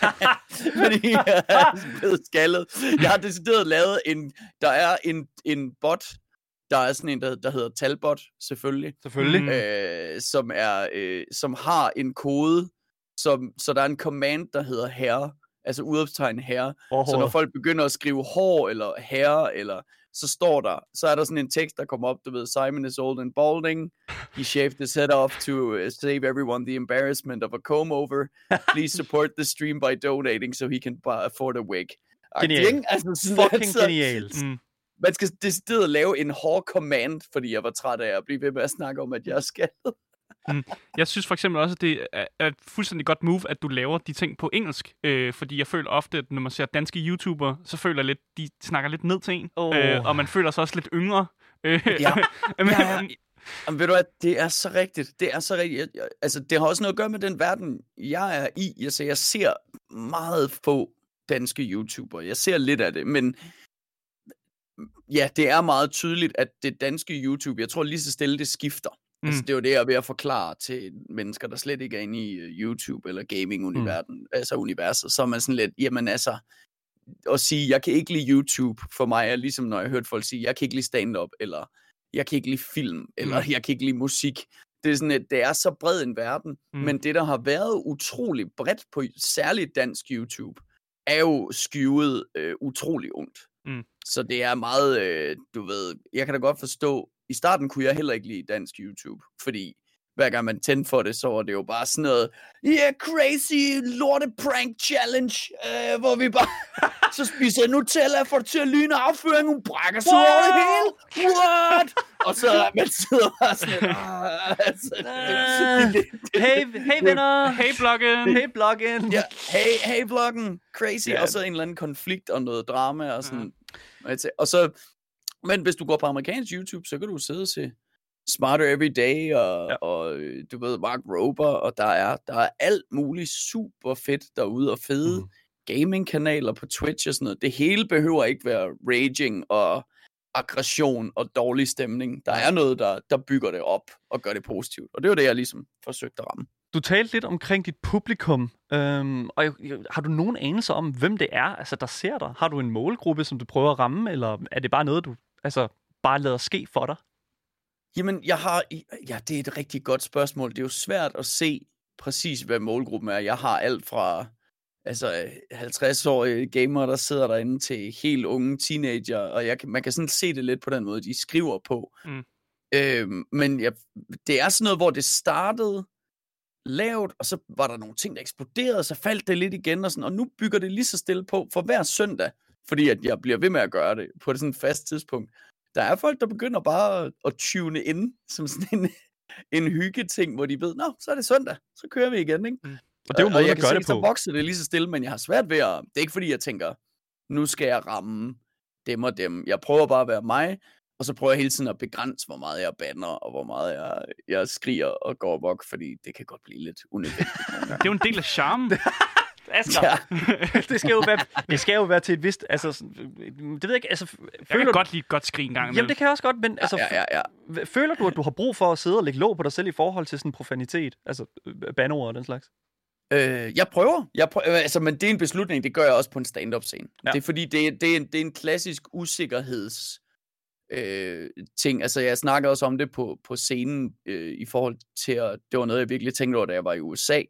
fordi jeg er blevet skaldet. Jeg har decideret lavet en, der er en, en bot, der er sådan en, der, der hedder Talbot, selvfølgelig Selvfølgelig. Mm. Mm. øh, som er øh, som har en kode, som, så der er en command, der hedder herre, altså udopstegn herre. Så når folk begynder at skrive hår eller herre, eller så står der, så er der sådan en tekst, der kommer op, du ved, Simon is old and balding. He shaved his head off to uh, save everyone the embarrassment of a comb over. Please support the stream by donating, so he can afford a wig. Ikke? Altså, sådan, Fucking altså, genialt. Mm. Man skal decideret lave en hård command, fordi jeg var træt af at blive ved med at snakke om, at jeg skal. Jeg synes for eksempel også, at det er et fuldstændig godt move, at du laver de ting på engelsk. Øh, fordi jeg føler ofte, at når man ser danske YouTubere, så føler jeg lidt, de snakker lidt ned til en. Åh. Øh, og man føler sig også lidt yngre. Øh, Ja. men, Ja, ja. Jamen, ved du hvad, det er så rigtigt. Det er så rigtigt. Jeg, jeg, altså, det har også noget at gøre med den verden, jeg er i. Altså, jeg ser meget få danske YouTubere. Jeg ser lidt af det, men ja, det er meget tydeligt, at det danske YouTube, jeg tror lige så stille, det skifter. Mm. Altså, Mm. det er jo det, jeg er ved at forklare til mennesker, der slet ikke er inde i øh, YouTube eller gaming-universet, mm. altså universet. Så er man sådan lidt, jamen altså, at sige, jeg kan ikke lide YouTube, for mig er ligesom, når jeg hørte folk sige, jeg kan ikke lide stand-up, eller jeg kan ikke lide film, eller Mm. jeg kan ikke lide musik. Det er sådan, at det er så bred en verden, mm. men det, der har været utrolig bredt på særligt dansk YouTube, er jo skyvet øh, utrolig ondt. Mm. Så det er meget, øh, du ved, jeg kan da godt forstå, i starten kunne jeg heller ikke lide dansk YouTube, fordi hver gang man tændte for det, så var det jo bare sådan noget, yeah, crazy lorte prank challenge, øh, hvor vi bare, så spiser jeg Nutella, det til at lyne afføring, hun brækker sig over det hele, what? Og så man sidder bare sådan, "Ah," altså, det, Hey, hey venner! Hey, bloggen! Hey, bloggen! ja, hey, hey bloggen, crazy, Ja. og så en eller anden konflikt og noget drama og sådan. Og så- Og så, men hvis du går på amerikansk YouTube, så kan du sidde og se Smarter Every Day og, Ja. og øh, du ved, Mark Rober, og der er, der er alt muligt super fedt derude, og fede mm. gaming-kanaler på Twitch og sådan noget. Det hele behøver ikke være raging og aggression og dårlig stemning. Der er noget, der, der bygger det op og gør det positivt. Og det var det, jeg ligesom forsøgte at ramme. Du talte lidt omkring dit publikum, øhm, og jeg, jeg, har du nogen anelse om, hvem det er, altså, der ser dig? Har du en målgruppe, som du prøver at ramme, eller er det bare noget, du altså, bare lader ske for dig? Jamen, jeg har... Ja, det er et rigtig godt spørgsmål. Det er jo svært at se præcis, hvad målgruppen er. Jeg har alt fra altså 50-årige gamere, der sidder derinde, til helt unge teenager, og jeg, man kan sådan se det lidt på den måde, de skriver på. Mm. Øhm, men jeg, det er sådan noget, hvor det startede lavt, og så var der nogle ting, der eksploderede, så faldt det lidt igen, og, sådan, og nu bygger det lige så stille på for hver søndag, fordi at jeg bliver ved med at gøre det på et sådan fast tidspunkt. Der er folk, der begynder bare at, tune ind som sådan en, en hyggeting, hvor de ved, nå, så er det søndag, så kører vi igen, ikke? Og det er jo og måden jeg at kan gøre det så på. vokser det lige så stille, men jeg har svært ved at... Det er ikke fordi, jeg tænker, nu skal jeg ramme dem og dem. Jeg prøver bare at være mig, og så prøver jeg hele tiden at begrænse, hvor meget jeg bander, og hvor meget jeg, jeg skriger og går bok, fordi det kan godt blive lidt unødvendigt. Det er jo en del af charmen. Asger, ja. det, skal jo være, det skal jo være til et vist... Altså, sådan, det ved jeg ikke, altså... Jeg Føler kan du, godt lide et godt skrig en gang Jamen, det kan jeg også godt, men altså, ja, ja, ja. f- føler du, at du har brug for at sidde og lægge låg på dig selv i forhold til sådan profanitet? Altså, øh, bandeord og den slags? Øh, jeg prøver. Jeg prøver øh, altså, men det er en beslutning, det gør jeg også på en stand-up scene. Ja. Ja. Det er fordi, det er, det, er en, det er en klassisk usikkerheds øh, ting. Altså, jeg snakkede også om det på, på scenen øh, i forhold til, at det var noget, jeg virkelig tænkte over, da jeg var i USA,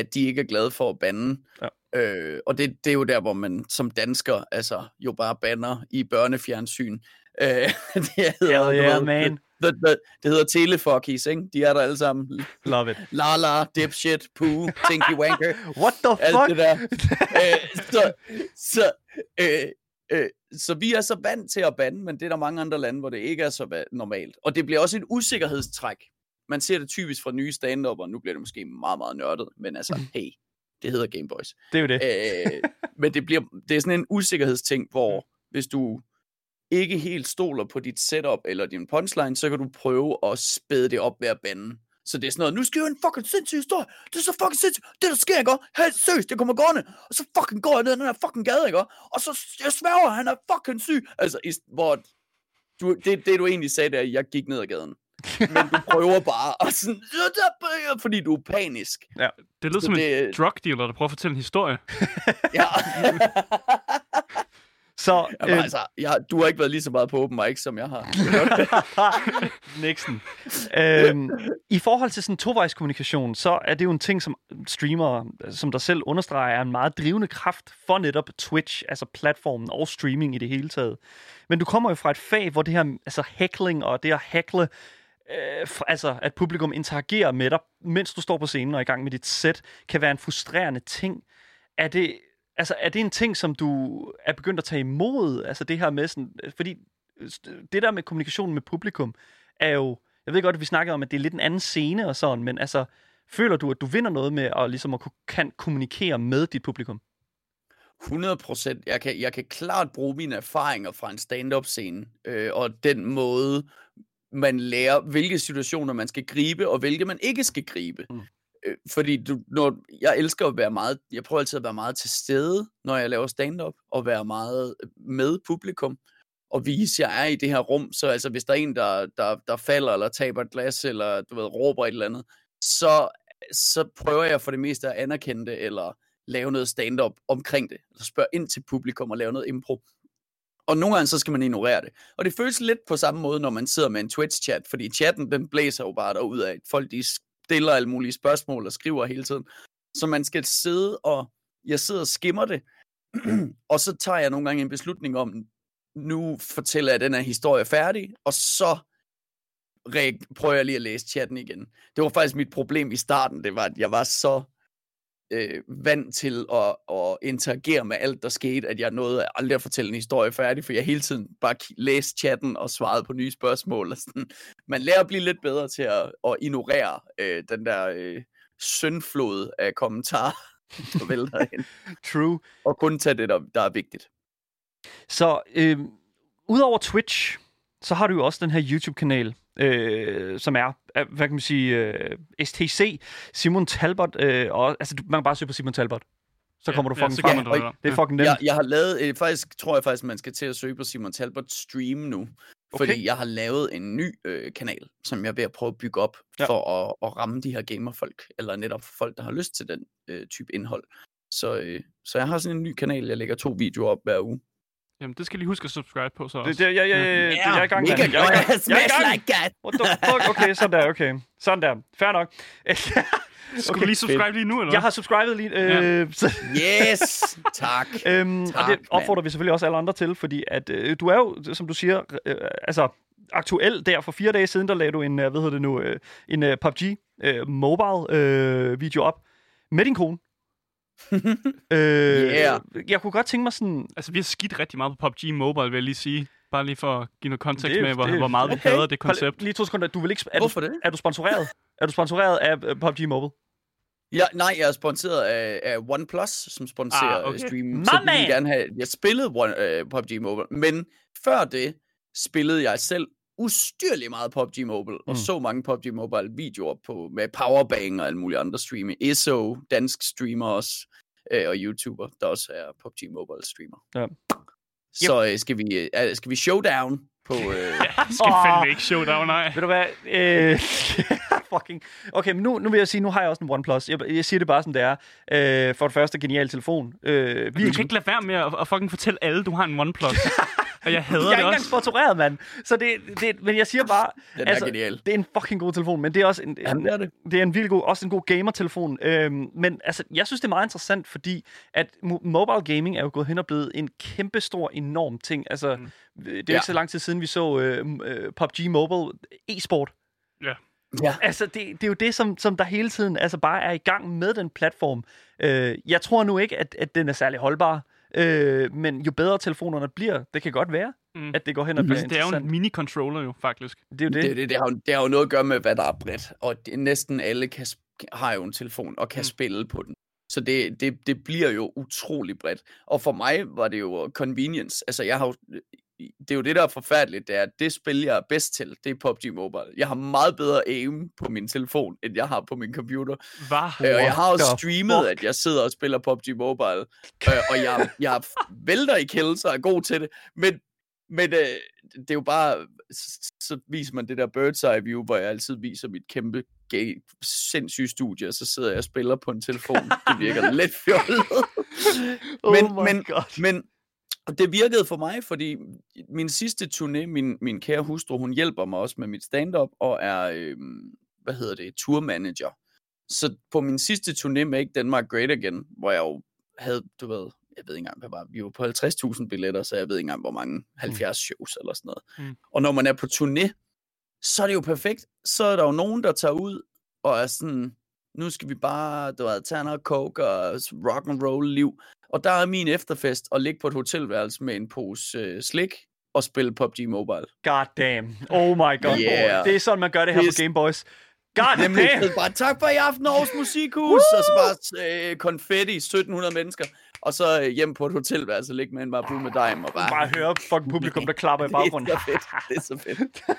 at de ikke er glade for at bande. Ja. Øh, og det, det er jo der, hvor man som dansker, altså, jo bare banner i børnefjernsyn. Øh, det hedder, Hell yeah, ved, man. Det, det, det hedder telefuckies, ikke? De er der alle sammen. Love it. La la, dipshit, poo, tinky wanker What the alt fuck? det der. øh, så, så, øh, øh, så vi er så vant til at bande, men det er der mange andre lande, hvor det ikke er så normalt. Og det bliver også et usikkerhedstræk. Man ser det typisk fra nye stand og nu bliver det måske meget, meget nørdet, men altså, hey, det hedder Gameboys. Det er jo det. Øh, men det, bliver, det er sådan en usikkerhedsting, hvor hvis du ikke helt stoler på dit setup eller din punchline, så kan du prøve at spæde det op ved at bande. Så det er sådan noget, nu skal jeg en fucking sindssyg historie. Det er så fucking sindssygt. Det der sker, ikke? Helt seriøst, det kommer gående. Og så fucking går jeg ned ad den her fucking gade, ikke? Og så, jeg sværger, han er fucking syg. Altså, i, hvor du, det, det du egentlig sagde, der, jeg gik ned ad gaden. Men du prøver bare at sådan, fordi du er panisk. Det lyder Så som en det- drug dealer, der prøver at fortælle en historie. Ja. Så, Jamen, øh, altså, jeg, du har ikke været lige så meget på open mic, som jeg har. Nixon. øhm, I forhold til sådan tovejskommunikation, så er det jo en ting, som streamere, som der selv understreger, er en meget drivende kraft for netop Twitch, altså platformen og streaming i det hele taget. Men du kommer jo fra et fag, hvor det her, altså heckling og det at hackle, øh, altså at publikum interagerer med dig, mens du står på scenen og er i gang med dit sæt, kan være en frustrerende ting. Er det, altså, er det en ting, som du er begyndt at tage imod? Altså det her med sådan, øh, fordi øh, det der med kommunikationen med publikum er jo, jeg ved godt, at vi snakkede om, at det er lidt en anden scene og sådan, men altså, føler du, at du vinder noget med at, ligesom at kunne, kan kommunikere med dit publikum? 100 procent. Jeg kan, jeg kan klart bruge mine erfaringer fra en stand-up scene, øh, og den måde, man lærer, hvilke situationer man skal gribe, og hvilke man ikke skal gribe. Mm. Øh, fordi du, når, jeg elsker at være meget, jeg prøver altid at være meget til stede, når jeg laver stand-up, og være meget med publikum, og vise, at jeg er i det her rum, så altså, hvis der er en, der, der, der falder, eller taber et glas, eller du ved, råber et eller andet, så, så prøver jeg for det meste at anerkende det, eller lave noget stand-up omkring det. Altså spørge ind til publikum og lave noget impro. Og nogle gange så skal man ignorere det. Og det føles lidt på samme måde, når man sidder med en Twitch-chat, fordi chatten den blæser jo bare derud af. Folk de stiller alle mulige spørgsmål og skriver hele tiden. Så man skal sidde og, jeg sidder og skimmer det, og så tager jeg nogle gange en beslutning om, nu fortæller jeg den her historie færdig, og så prøver jeg lige at læse chatten igen. Det var faktisk mit problem i starten, det var, at jeg var så øh, vant til at, at interagere med alt, der skete, at jeg nåede aldrig at fortælle en historie færdig, for jeg hele tiden bare læste chatten og svarede på nye spørgsmål. Og sådan. Man lærer at blive lidt bedre til at, at ignorere øh, den der øh, syndflod af kommentarer, der vælter ind, True. og kun tage det, der, der er vigtigt. Så øh, udover Twitch, så har du jo også den her YouTube-kanal, øh, som er, er, hvad kan man sige, øh, STC, Simon Talbot, øh, og, altså du, man kan bare søge på Simon Talbot. Så kommer du fucking så frem. og- Det er fucking nemt. Jeg, jeg har lavet, øh, faktisk tror jeg faktisk, man skal til at søge på Simon Talbot Stream nu. Fordi Okay. jeg har lavet en ny øh, kanal, som jeg er ved at prøve at bygge op, Ja. ja. for at, at ramme de her gamerfolk, eller netop folk, der har lyst til den øh, type indhold. Så, øh, så jeg har sådan en ny kanal, jeg lægger to videoer op hver uge. Jamen, det skal I lige huske at subscribe på så også. Det, det, jeg, jeg, jeg, jeg, jeg er i gang med Mega det. Jeg er i gang. godt. Jeg er i gang. like that. What the fuck? Okay, sådan der, okay. Sådan der. Fair nok. Skal okay, du lige subscribe lige nu, eller Jeg har subscribet lige. Øh, så, Yes, tak. øhm, og Tak, det opfordrer mand. vi selvfølgelig også alle andre til, fordi at, øh, du er jo, som du siger, øh, altså aktuel der for fire dage siden, der lagde du en, øh, hvad hedder det nu, øh, en øh, PUBG øh, mobile øh, video op med din kone. øh, Yeah. Jeg kunne godt tænke mig sådan, Altså, vi har skidt rigtig meget på PUBG Mobile, vil jeg lige sige. Bare lige for at give noget kontekst Det- med, hvor, det- hvor meget vi okay. hader det koncept. lige to sekunder, du vil ikke, er, du, Hvorfor det? er du sponsoreret? Er du sponsoreret af øh, PUBG Mobile? Ja, nej, jeg er sponsoreret af, af OnePlus, som sponsorer Ah, okay. okay. streamen. My Så man! vil gerne have... Jeg spillede one, uh, PUBG Mobile, men før det spillede jeg selv ustyrligt meget PUBG Mobile, mm. og så mange PUBG Mobile videoer på, med Powerbang og alle mulige andre streamere. ISO, dansk streamer også, øh, og YouTuber, der også er PUBG Mobile streamer. Ja. Så øh, skal, vi, øh, skal vi showdown på... Øh, Ja, skal Åh. fandme ikke showdown, nej. Ved du hvad? Øh, fucking. Okay, men nu, nu vil jeg sige, nu har jeg også en OnePlus. Jeg, jeg siger det bare, som det er. Øh, for det første, genial telefon. Øh, Du kan ikke lade være med at, at fucking fortælle alle, du har en OnePlus. og jeg hader jeg er det ikke engang sponsoreret, mand. Så det, det, men jeg siger bare, den er genial. det er en fucking god telefon, men det er også en, Jamen, det er det. det er en virkelig god, også en god gamer-telefon. Øhm, men altså, jeg synes, det er meget interessant, fordi at mo- mobile gaming er jo gået hen og blevet en kæmpe stor, enorm ting. Altså, mm. det er jo Ja. ikke så lang tid siden, vi så øh, øh, PUBG Mobile e-sport. Ja. Altså, det, det er jo det, som, som der hele tiden altså bare er i gang med den platform. Øh, jeg tror nu ikke, at, at den er særlig holdbar. Øh, men jo bedre telefonerne bliver, det kan godt være, Mm. mm. at det går hen og bliver Altså, det er jo en mini-controller jo, faktisk. Det er jo det. Det, det, det, har, jo- det har jo noget at gøre med, hvad der er bredt. Og det, næsten alle kan, har jo en telefon og kan Mm. mm. spille på den. Så det, det, det bliver jo utrolig bredt. Og for mig var det jo convenience. Altså, jeg har jo, det er jo det, der er forfærdeligt, det er, at det spil, jeg er bedst til, det er PUBG Mobile. Jeg har meget bedre aim på min telefon, end jeg har på min computer. Hvad? Øh, og jeg har også streamet, fuck? at jeg sidder og spiller PUBG Mobile, øh, og jeg, jeg vælter i kills og er god til det, men, men øh, det er jo bare, så, så viser man det der bird's eye view, hvor jeg altid viser mit kæmpe gay, sindssyge studie, og så sidder jeg og spiller på en telefon. Det virker lidt fjollet. men, oh men, God. men og det virkede for mig, fordi min sidste turné, min, min kære hustru, hun hjælper mig også med mit stand-up, og er, øh, hvad hedder det, tourmanager. Så på min sidste turné, Make Denmark Great Again, hvor jeg jo havde, du ved, jeg ved ikke engang, hvad var, vi var på 50.000 billetter, så jeg ved ikke engang, hvor mange, 70 shows eller sådan noget. Mm. Mm. Og når man er på turné, så er det jo perfekt. Så er der jo nogen, der tager ud og er sådan, nu skal vi bare, du ved, tage noget coke og rock and roll liv. Og der er min efterfest at ligge på et hotelværelse med en pose øh, slik og spille PUBG Mobile. God damn. Oh my god. Yeah. Det er sådan, man gør det her This- på Game Boys. God damn. bare tak for i aften, Aarhus Musikhus, og så bare øh, konfetti, 1700 mennesker, og så øh, hjem på et hotelværelse, ligge med en bare med dime, og bare... Bare høre fucking publikum, der klapper i baggrunden. Det er så fedt, det er så fedt.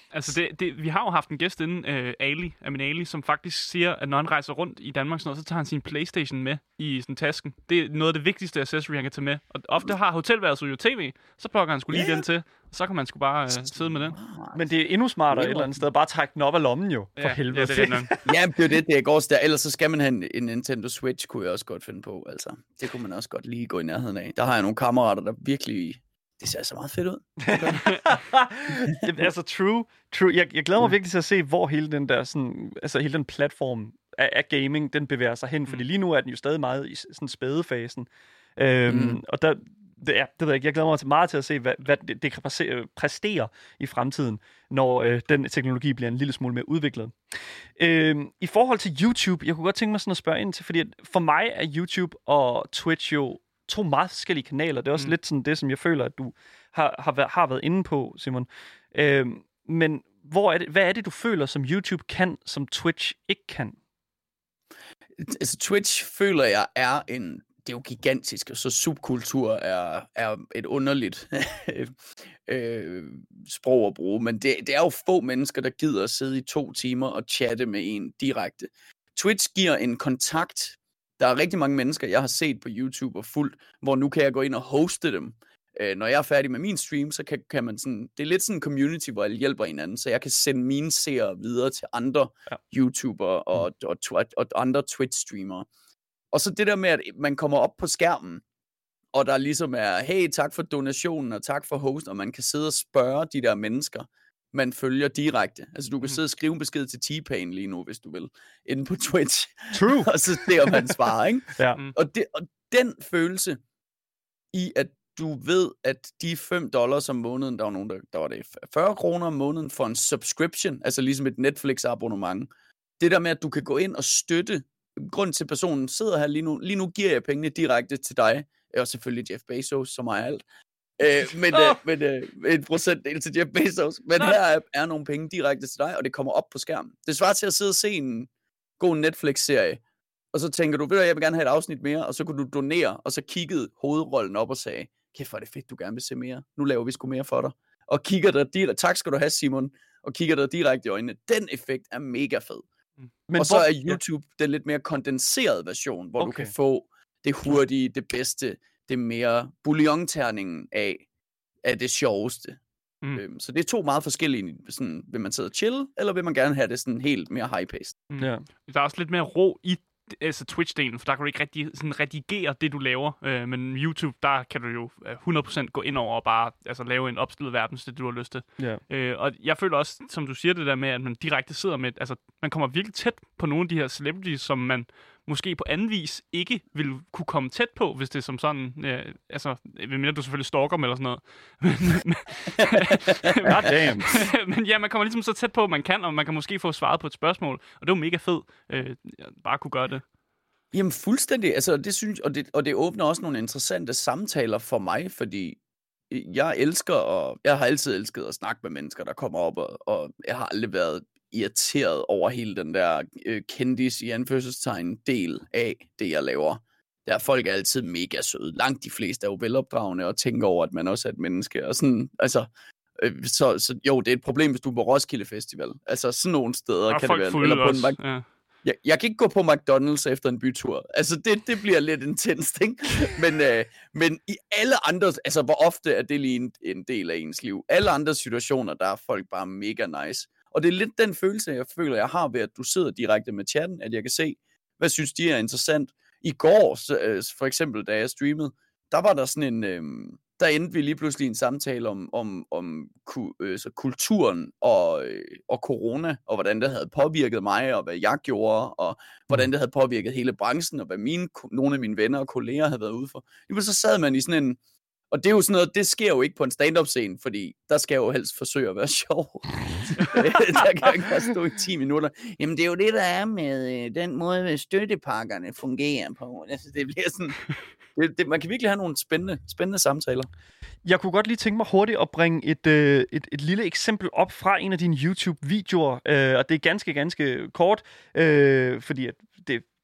Altså, det, det, vi har jo haft en gæst inden, uh, Ali, Amin Ali, som faktisk siger, at når han rejser rundt i Danmark, sådan noget, så tager han sin Playstation med i sådan tasken. Det er noget af det vigtigste accessory, han kan tage med. Og ofte har hotelværelset jo tv, så plukker han skulle lige Ja. den til, og så kan man sgu bare uh, sidde med den. Men det er endnu smartere et eller andet sted. Bare trække den op af lommen jo. For ja, helvede. Ja, det er det. Ja, det er det, det går der. Ellers så skal man have en, en Nintendo Switch, kunne jeg også godt finde på. Altså, det kunne man også godt lige gå i nærheden af. Der har jeg nogle kammerater, der virkelig det ser så meget fedt ud. Det- altså, true. true. Jeg, jeg glæder mig Mm. virkelig til at se, hvor hele den der, sådan, altså hele den platform af, af gaming, den bevæger sig hen. Fordi lige nu er den jo stadig meget i sådan spædefasen. Øhm, Mm. Og der, det, ja, det ved jeg ikke. Jeg glæder mig til meget til at se, hvad, hvad det, det kan præstere i fremtiden, når øh, den teknologi bliver en lille smule mere udviklet. Øhm, I forhold til YouTube, jeg kunne godt tænke mig sådan at spørge ind til, fordi for mig er YouTube og Twitch jo to meget forskellige kanaler. Det er også Mm. lidt sådan det, som jeg føler, at du har, har, været, har været inde på, Simon. Øhm, men hvor er det, hvad er det, du føler, som YouTube kan, som Twitch ikke kan? Altså, Twitch føler jeg er en... Det er jo gigantisk, så subkultur er, er et underligt øh, sprog at bruge, men det, det er jo få mennesker, der gider at sidde i to timer og chatte med en direkte. Twitch giver en kontakt. Der er rigtig mange mennesker, jeg har set på YouTube og fuldt, hvor nu kan jeg gå ind og hoste dem. Øh, når jeg er færdig med min stream, så kan, kan man sådan... Det er lidt sådan en community, hvor alle hjælper hinanden, så jeg kan sende mine seere videre til andre Ja. YouTubere og, og, og, og andre Twitch-streamere. Og så det der med, at man kommer op på skærmen, og der ligesom er, hey, tak for donationen, og tak for host, og man kan sidde og spørge de der mennesker, man følger direkte. Altså, du kan Mhm. sidde og skrive en besked til T-Pain lige nu, hvis du vil, inde på Twitch, True. og så ser man svarer, ikke? Ja. Mm. Og, det, og den følelse i, at du ved, at de 5 dollars om måneden, der var nogen, der, der var det 40 kroner om måneden for en subscription, altså ligesom et Netflix-abonnement. Det der med, at du kan gå ind og støtte, grund til personen sidder her lige nu, lige nu giver jeg pengene direkte til dig, og selvfølgelig Jeff Bezos, som er alt. Øh, men, øh, men øh, en procentdel til Jeff Bezos. Men Nå. her er, er nogle penge direkte til dig, og det kommer op på skærmen. Det svarer til at sidde og se en god Netflix-serie, og så tænker du, ved du, jeg vil gerne have et afsnit mere, og så kunne du donere, og så kiggede hovedrollen op og sagde, kæft, hvor er det fedt, du gerne vil se mere. Nu laver vi sgu mere for dig. Og kigger der direkte, tak skal du have, Simon, og kigger der direkte i øjnene. Den effekt er mega fed. Men og så hvor- er YouTube den lidt mere kondenserede version, hvor okay. du kan få det hurtige, det bedste, det mere bouillonterningen af, af det sjoveste. Mm. Mm. Øhm, så det er to meget forskellige, sådan, vil man sidde og chill, eller vil man gerne have det sådan helt mere high-paced? Ja. Der er også lidt mere ro i altså Twitch-delen, for der kan du ikke rigtig sådan redigere det, du laver. Øh, men YouTube, der kan du jo øh, 100% gå ind over og bare altså, lave en opstillet verden, hvis det du har lyst til. Ja. Øh, og jeg føler også, som du siger det der med, at man direkte sidder med, altså man kommer virkelig tæt på nogle af de her celebrities, som man måske på anden vis ikke ville kunne komme tæt på, hvis det er som sådan, øh, altså, medmindre du selvfølgelig stalker dem eller sådan noget. Men, damn. men ja, man kommer ligesom så tæt på, man kan, og man kan måske få svaret på et spørgsmål, og det er jo mega fedt, øh, bare kunne gøre det. Jamen fuldstændig, altså det synes, og det, og det åbner også nogle interessante samtaler for mig, fordi jeg elsker, og jeg har altid elsket at snakke med mennesker, der kommer op, og, og jeg har aldrig været irriteret over hele den der øh, kendis i anførselstegn del af det, jeg laver. Der er folk altid mega søde. Langt de fleste er jo velopdragende og tænker over, at man også er et menneske. Og sådan, altså, øh, så, så jo, det er et problem, hvis du er på Roskilde Festival. Altså sådan nogle steder Og kan det være. Eller på en. Mac- Ja. jeg, jeg kan ikke gå på McDonald's efter en bytur. Altså, det, det bliver lidt intenst, ikke? Men, øh, men i alle andre, altså, hvor ofte er det lige en, en del af ens liv? Alle andre situationer, der er folk bare mega nice. Og det er lidt den følelse, jeg føler, jeg har ved, at du sidder direkte med chatten, at jeg kan se, hvad synes de er interessant. I går, øh, for eksempel, da jeg streamede, der var der sådan en, øh, der endte vi lige pludselig en samtale om, om, om ku, øh, så kulturen og, øh, og corona, og hvordan det havde påvirket mig, og hvad jeg gjorde, og hvordan det havde påvirket hele branchen, og hvad mine, nogle af mine venner og kolleger havde været ude for. Lige så sad man i sådan en, og det er jo sådan noget, det sker jo ikke på en stand-up scene, fordi der skal jeg jo helst forsøge at være sjov. Øh, der kan jeg ikke stå i 10 minutter. Jamen det er jo det, der er med øh, den måde, støttepakkerne fungerer på. Altså det bliver sådan, det, det, man kan virkelig have nogle spændende, spændende samtaler. Jeg kunne godt lige tænke mig hurtigt at bringe et, øh, et, et lille eksempel op fra en af dine YouTube-videoer, øh, og det er ganske, ganske kort, øh, fordi at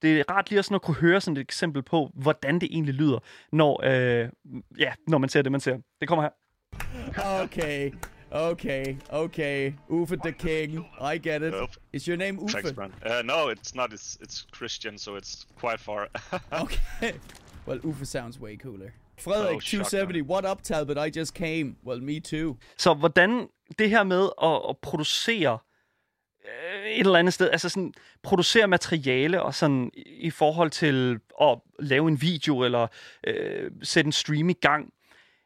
det, er rart lige også sådan at kunne høre sådan et eksempel på, hvordan det egentlig lyder, når, øh, ja, når man ser det, man ser. Det kommer her. Okay, okay, okay. Uffe the King. I get it. Nope. Is your name Uffe? Thanks, man. Uh, no, it's not. It's it's Christian, so it's quite far. Okay. Well, Uffe sounds way cooler. Frederik, Oh, shuck, 270. What up, Talbot? I just came. Well, me too. Så hvordan det her med at, at producere et eller andet sted, altså sådan producere materiale og sådan i- forhold til at lave en video eller øh, sætte en stream i gang.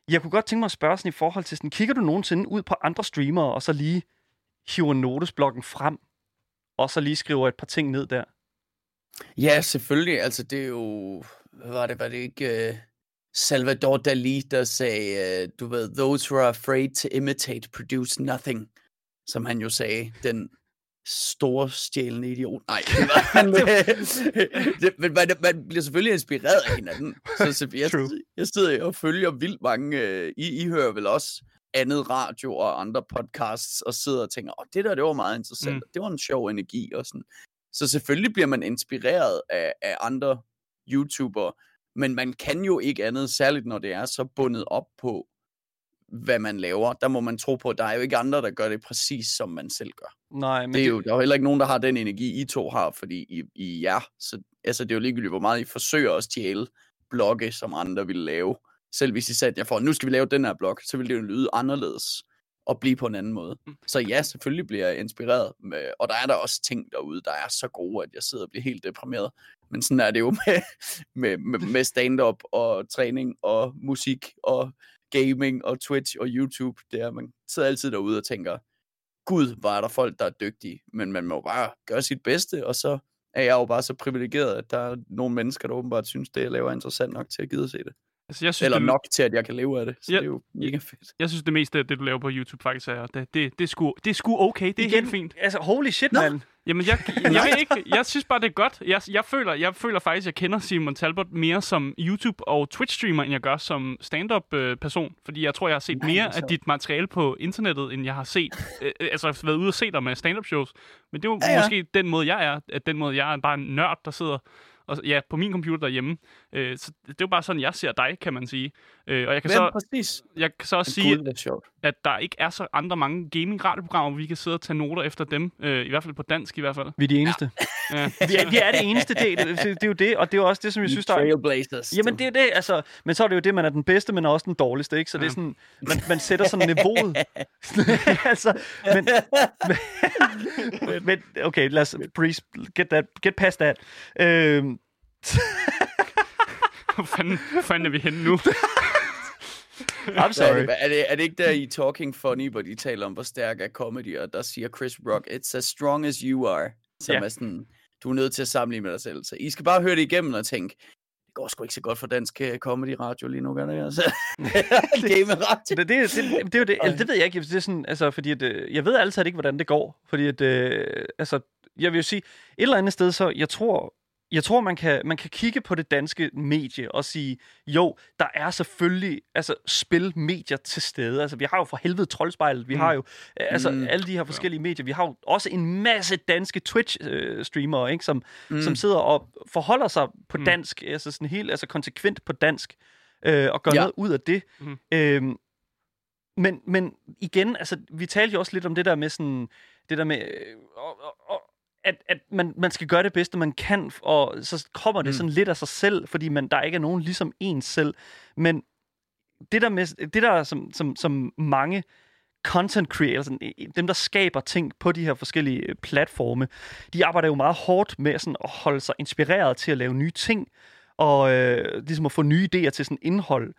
Jeg kunne godt tænke mig at spørge sådan i forhold til sådan, kigger du nogensinde ud på andre streamere, og så lige hiver notesblokken frem, og så lige skriver et par ting ned der? Ja, selvfølgelig. Altså, det er jo... Hvad var det? Var det ikke uh, Salvador Dali, der sagde, uh, du ved, those who are afraid to imitate produce nothing, som han jo sagde, den store stjælende idiot. Nej, det var han. øh, det, men man, man bliver selvfølgelig inspireret af hinanden. Så, så jeg, True. jeg sidder og følger vildt mange... Uh, I, I hører vel også andet radio og andre podcasts, og sidder og tænker, åh, det der, det var meget interessant, mm. det var en sjov energi og sådan. Så selvfølgelig bliver man inspireret af, af andre YouTubere, men man kan jo ikke andet, særligt når det er så bundet op på, hvad man laver. Der må man tro på, at der er jo ikke andre, der gør det præcis, som man selv gør. Nej, men Det er jo, der er jo heller ikke nogen, der har den energi, I to har, fordi I, I er. Så altså, det er jo ligegyldigt, hvor meget I forsøger at stjæle blogge, som andre ville lave. Selv hvis I satte jer for, nu skal vi lave den her blog, så vil det jo lyde anderledes og blive på en anden måde. Så ja, selvfølgelig bliver jeg inspireret. Med, og der er der også ting derude, der er så gode, at jeg sidder og bliver helt deprimeret. Men sådan er det jo med, med, med, med stand-up og træning og musik og gaming og Twitch og YouTube. Det er, man sidder altid derude og tænker, gud, hvor er der folk, der er dygtige. Men man må bare gøre sit bedste, og så er jeg jo bare så privilegeret, at der er nogle mennesker, der åbenbart synes, det jeg laver er interessant nok til at gide at se det. Altså, jeg synes, Eller det, nok til, at jeg kan leve af det. Så Ja. det er jo mega fedt. Jeg synes, det meste af det, du laver på YouTube, faktisk er, det, det, det, er, sgu, det er sgu okay. Det er igen, helt fint. Altså, holy shit, Nå. mand. Jamen, jeg, jeg, ved ikke, jeg synes bare, det er godt. Jeg, jeg, føler, jeg føler faktisk, jeg kender Simon Talbot mere som YouTube- og Twitch-streamer, end jeg gør som stand-up-person. Fordi jeg tror, jeg har set Nej, mere hvor af dit materiale på internettet, end jeg har set. Øh, altså, været ude og se dig med stand-up-shows. Men det er jo ja. ja. måske den måde, jeg er. At den måde, jeg er bare en nørd, der sidder og, ja, på min computer derhjemme. Øh, så det er jo bare sådan, jeg ser dig, kan man sige. Øh, og jeg kan, Hvem så, præcis? jeg kan så også sige, sjovt. at der ikke er så andre mange gaming-radioprogrammer, hvor vi kan sidde og tage noter efter dem. Øh, I hvert fald på dansk i hvert fald. Vi er de eneste. Ja. Vi er, vi er det eneste, det, det, det, er jo det, og det er jo også det, som jeg synes, der er... Trailblazers. Jamen, det er jo det, altså... Men så er det jo det, man er den bedste, men også den dårligste, ikke? Så det er sådan... Man, man sætter sådan niveauet. altså, men, men, men... Okay, lad os... Please, get, that, get past that. Øhm, Hvor fanden, fanden er vi henne nu? I'm er, sorry. er, det, er det ikke der i Talking Funny, hvor de taler om, hvor stærk er comedy, og der siger Chris Rock, it's as strong as you are, som Ja. er sådan, du er nødt til at sammenligne med dig selv. Så I skal bare høre det igennem og tænke, det går sgu ikke så godt for dansk øh, comedy radio lige nu, gør det altså. Game radio. Det, det, det, det, det, er det, altså, det ved jeg ikke. Det er sådan, altså, fordi at, øh, jeg ved altid ikke, hvordan det går. Fordi at, øh, altså, jeg vil jo sige, et eller andet sted, så jeg tror, jeg tror, man kan, man kan kigge på det danske medie og sige, jo, der er selvfølgelig altså, spilmedier til stede. Altså, vi har jo for helvede Troldspejlet, vi mm. har jo altså, Mm. alle de her forskellige medier. Vi har jo også en masse danske Twitch-streamere, ikke, som, Mm. som sidder og forholder sig på Mm. dansk, altså sådan helt altså konsekvent på dansk, øh, og gør Ja. ja. noget ud af det. Mm. Øhm, men, men igen, altså, vi talte jo også lidt om det der med sådan, det der med, øh, og, og, at, at man, man skal gøre det bedste, man kan, og så kommer det Mm. sådan lidt af sig selv, fordi man, der ikke er nogen ligesom en selv. Men det der, med, det der som, som, som mange content creators, dem der skaber ting på de her forskellige øh, platforme, de arbejder jo meget hårdt med sådan at holde sig inspireret til at lave nye ting, og øh, ligesom at få nye idéer til sådan indhold.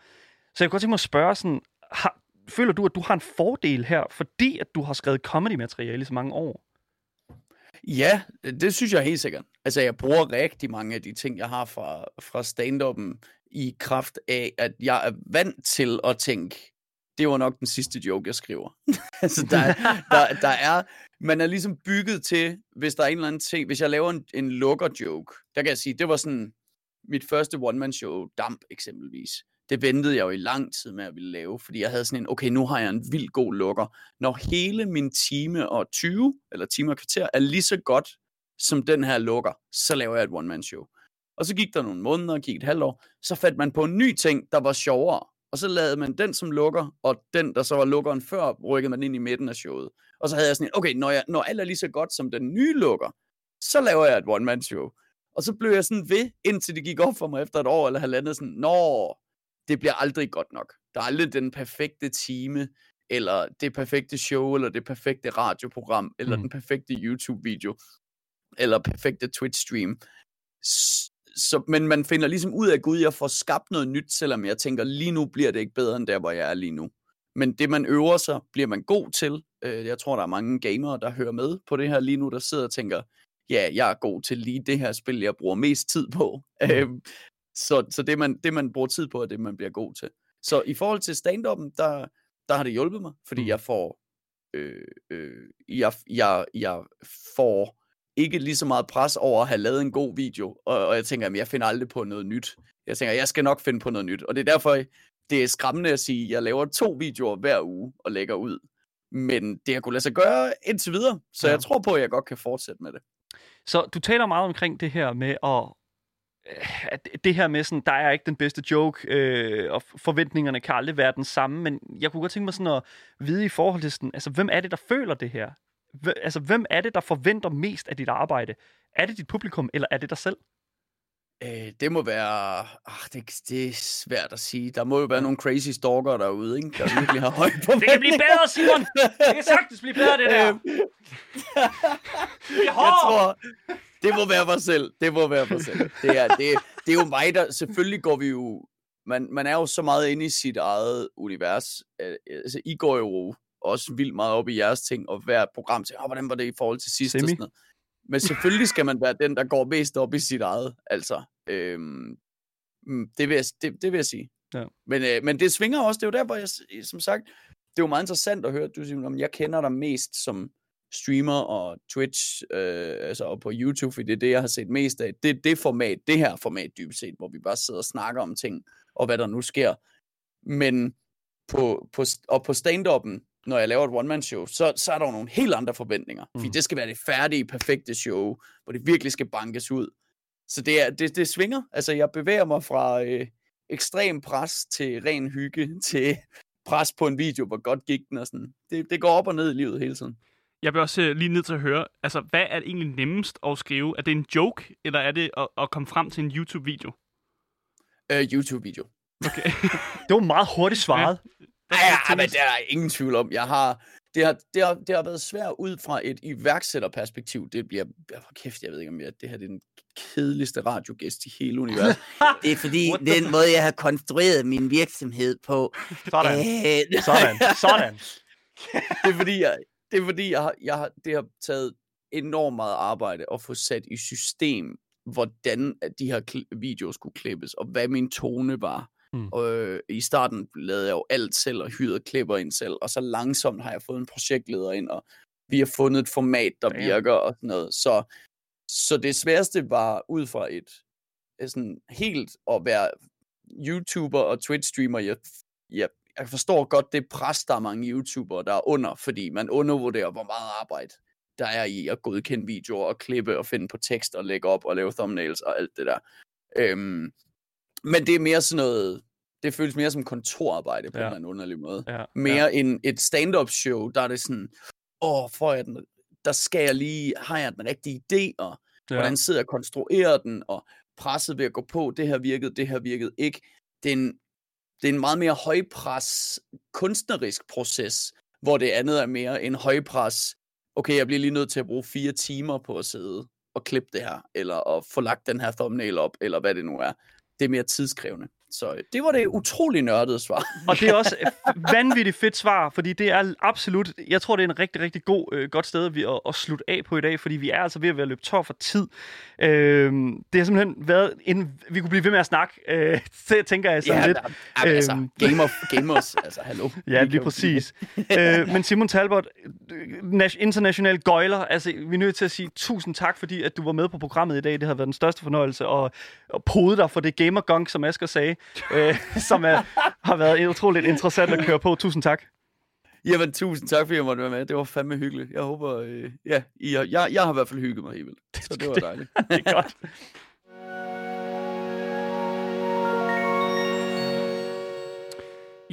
Så jeg kunne godt tænke mig at spørge sådan, har, føler du, at du har en fordel her, fordi at du har skrevet comedy-materiale i så mange år? Ja, det synes jeg helt sikkert. Altså, jeg bruger rigtig mange af de ting, jeg har fra, fra stand-up'en i kraft af, at jeg er vant til at tænke, det var nok den sidste joke, jeg skriver. altså, der, der, der er, man er ligesom bygget til, hvis der er en eller anden ting, hvis jeg laver en, en lukker-joke, der kan jeg sige, det var sådan mit første one-man-show, Damp eksempelvis. Det ventede jeg jo i lang tid med at ville lave, fordi jeg havde sådan en, okay, nu har jeg en vild god lukker. Når hele min time og 20, eller time og kvarter, er lige så godt som den her lukker, så laver jeg et one-man-show. Og så gik der nogle måneder, gik et halvt år, så fandt man på en ny ting, der var sjovere. Og så lavede man den som lukker, og den, der så var lukkeren før, rykkede man ind i midten af showet. Og så havde jeg sådan en, okay, når, jeg, når alt er lige så godt som den nye lukker, så laver jeg et one-man-show. Og så blev jeg sådan ved, indtil det gik op for mig efter et år eller halvandet, sådan, nå, det bliver aldrig godt nok. Der er aldrig den perfekte time, eller det perfekte show, eller det perfekte radioprogram, eller Mm. den perfekte YouTube-video, eller perfekte Twitch-stream. Så, men man finder ligesom ud af, gud, jeg får skabt noget nyt, selvom jeg tænker, lige nu bliver det ikke bedre end der, hvor jeg er lige nu. Men det, man øver sig, bliver man god til. Øh, jeg tror, der er mange gamere, der hører med på det her lige nu, der sidder og tænker, ja, jeg er god til lige det her spil, jeg bruger mest tid på. Mm. Så så det, man, det, man bruger tid på, er det, man bliver god til. Så i forhold til stand-up'en, der, der har det hjulpet mig, fordi Mm. jeg får, øh, øh, jeg, jeg, jeg får ikke lige så meget pres over at have lavet en god video, og, og jeg tænker, at jeg finder aldrig på noget nyt. Jeg tænker, jeg skal nok finde på noget nyt, og det er derfor, det er skræmmende at sige, at jeg laver to videoer hver uge og lægger ud. Men det har kunnet lade sig gøre indtil videre, så Ja. jeg tror på, at jeg godt kan fortsætte med det. Så du taler meget omkring det her med at at det her med sådan, der er ikke den bedste joke, øh, og forventningerne kan aldrig være den samme, men jeg kunne godt tænke mig sådan at vide i forhold til sådan, altså hvem er det, der føler det her? Hv- altså hvem er det, der forventer mest af dit arbejde? Er det dit publikum, eller er det dig selv? Øh, det må være... Ah, det, det er svært at sige. Der må jo være nogle crazy stalker derude, ikke? der virkelig har høje på Det kan blive bedre, Simon! Det kan sagtens blive bedre, det der! Det er Jeg hårdt! tror, det må være mig selv. Det må være mig selv. Det er, det, det er jo mig, der... Selvfølgelig går vi jo... Man, man er jo så meget inde i sit eget univers. Altså, I går jo også vildt meget op i jeres ting, og hver program til, oh, hvordan var det i forhold til sidst? Og Semi. sådan noget. Men selvfølgelig skal man være den, der går mest op i sit eget. Altså, øhm, mm, det, vil jeg, det, det vil jeg sige. Ja. Men, øh, men det svinger også. Det er jo derfor, jeg, s- som sagt, det er jo meget interessant at høre, at du siger, om jeg kender dig mest som streamer og Twitch, øh, altså og på YouTube, fordi det er det, jeg har set mest af. Det er det format, det her format dybest set, hvor vi bare sidder og snakker om ting, og hvad der nu sker. Men på, på, og på stand-up'en, når jeg laver et one-man-show, så, så er der jo nogle helt andre forventninger. Mm. Fordi det skal være det færdige, perfekte show, hvor det virkelig skal bankes ud. Så det, er, det, det svinger. Altså, jeg bevæger mig fra øh, ekstrem pres til ren hygge, til pres på en video, hvor godt gik den og sådan. Det, det går op og ned i livet hele tiden. Jeg vil også øh, lige ned til at høre, altså, hvad er det egentlig nemmest at skrive? Er det en joke, eller er det at, at komme frem til en YouTube-video? Øh, YouTube-video. Okay. Det var meget hurtigt svaret. Ja, ja, men det er der ingen tvivl om. Jeg har, det, har, det, har, det har været svært ud fra et iværksætterperspektiv. Det bliver, for kæft, jeg ved ikke om jeg, det her det er den kedeligste radiogæst i hele universet. Det er fordi, What the den måde, jeg har konstrueret min virksomhed på. Sådan. Øh, Sådan. Sådan. det er fordi, jeg, det, er fordi jeg, har, jeg har, det har taget enormt meget arbejde at få sat i system, hvordan de her videoer skulle klippes, og hvad min tone var. Mm. Og, øh, I starten lavede jeg jo alt selv, og hyrede klipper ind selv, og så langsomt har jeg fået en projektleder ind, og vi har fundet et format, der Damn. virker, og sådan noget. Så, så det sværeste var ud fra et sådan helt at være YouTuber og Twitch-streamer. Jeg, jeg, jeg forstår godt det pres, der er mange YouTubere, der er under, fordi man undervurderer, hvor meget arbejde der er i at godkende videoer og klippe og finde på tekst og lægge op og lave thumbnails og alt det der. Øhm, men det er mere sådan noget, det føles mere som kontorarbejde på Ja. en eller anden underlig måde. Ja. Mere ja. end et stand-up show, der er det sådan, åh, får jeg den, der skal jeg lige, har jeg den rigtige idé, og Ja. hvordan sidder jeg og konstruerer den, og presset ved at gå på, det her virkede, det her virkede ikke. Det er en, det er en meget mere højpres kunstnerisk proces, hvor det andet er mere en højpres, okay, jeg bliver lige nødt til at bruge fire timer på at sidde og klippe det her, eller at få lagt den her thumbnail op, eller hvad det nu er. Det er mere tidskrævende. Så øh, det var det utrolig nørdede svar. Og det er også vanvittigt fedt svar, fordi det er absolut, jeg tror, det er en rigtig, rigtig god, øh, godt sted at, vi- at, at slutte af på i dag, fordi vi er altså ved at være løbet tør for tid. Øh, det har simpelthen været, en, vi kunne blive ved med at snakke, øh, så tænker jeg sådan lidt. der- altså, Øhm. gamer, gamers, altså hallo. Ja, lige præcis. øh, men Simon Talbot, øh, international gøjler, altså vi er nødt til at sige tusind tak, fordi at du var med på programmet i dag. Det har været den største fornøjelse at, at pode dig for det gamer som Asger sagde, øh, som er, har været utroligt interessant at køre på. Tusind tak. Jamen, tusind tak, fordi jeg måtte være med. Det var fandme hyggeligt. Jeg håber, øh, ja, I har, jeg, jeg har i hvert fald hygget mig helt vildt. Så det var dejligt. Det er godt.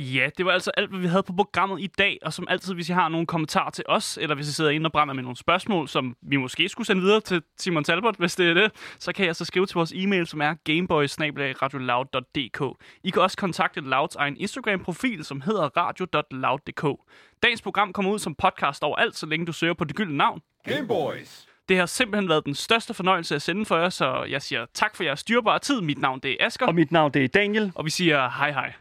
Ja, det var altså alt, hvad vi havde på programmet i dag. Og som altid, hvis I har nogle kommentarer til os, eller hvis I sidder inde og brænder med nogle spørgsmål, som vi måske skulle sende videre til Simon Talbot, hvis det er det, så kan jeg så skrive til vores e-mail, som er gameboys I kan også kontakte Louds egen Instagram-profil, som hedder radio.loud.dk. Dagens program kommer ud som podcast overalt, så længe du søger på det gyldne navn. Gameboys. Det har simpelthen været den største fornøjelse at sende for jer, så jeg siger tak for jeres styrbare tid. Mit navn det er Asger, Og mit navn det er Daniel. og vi siger hej hej.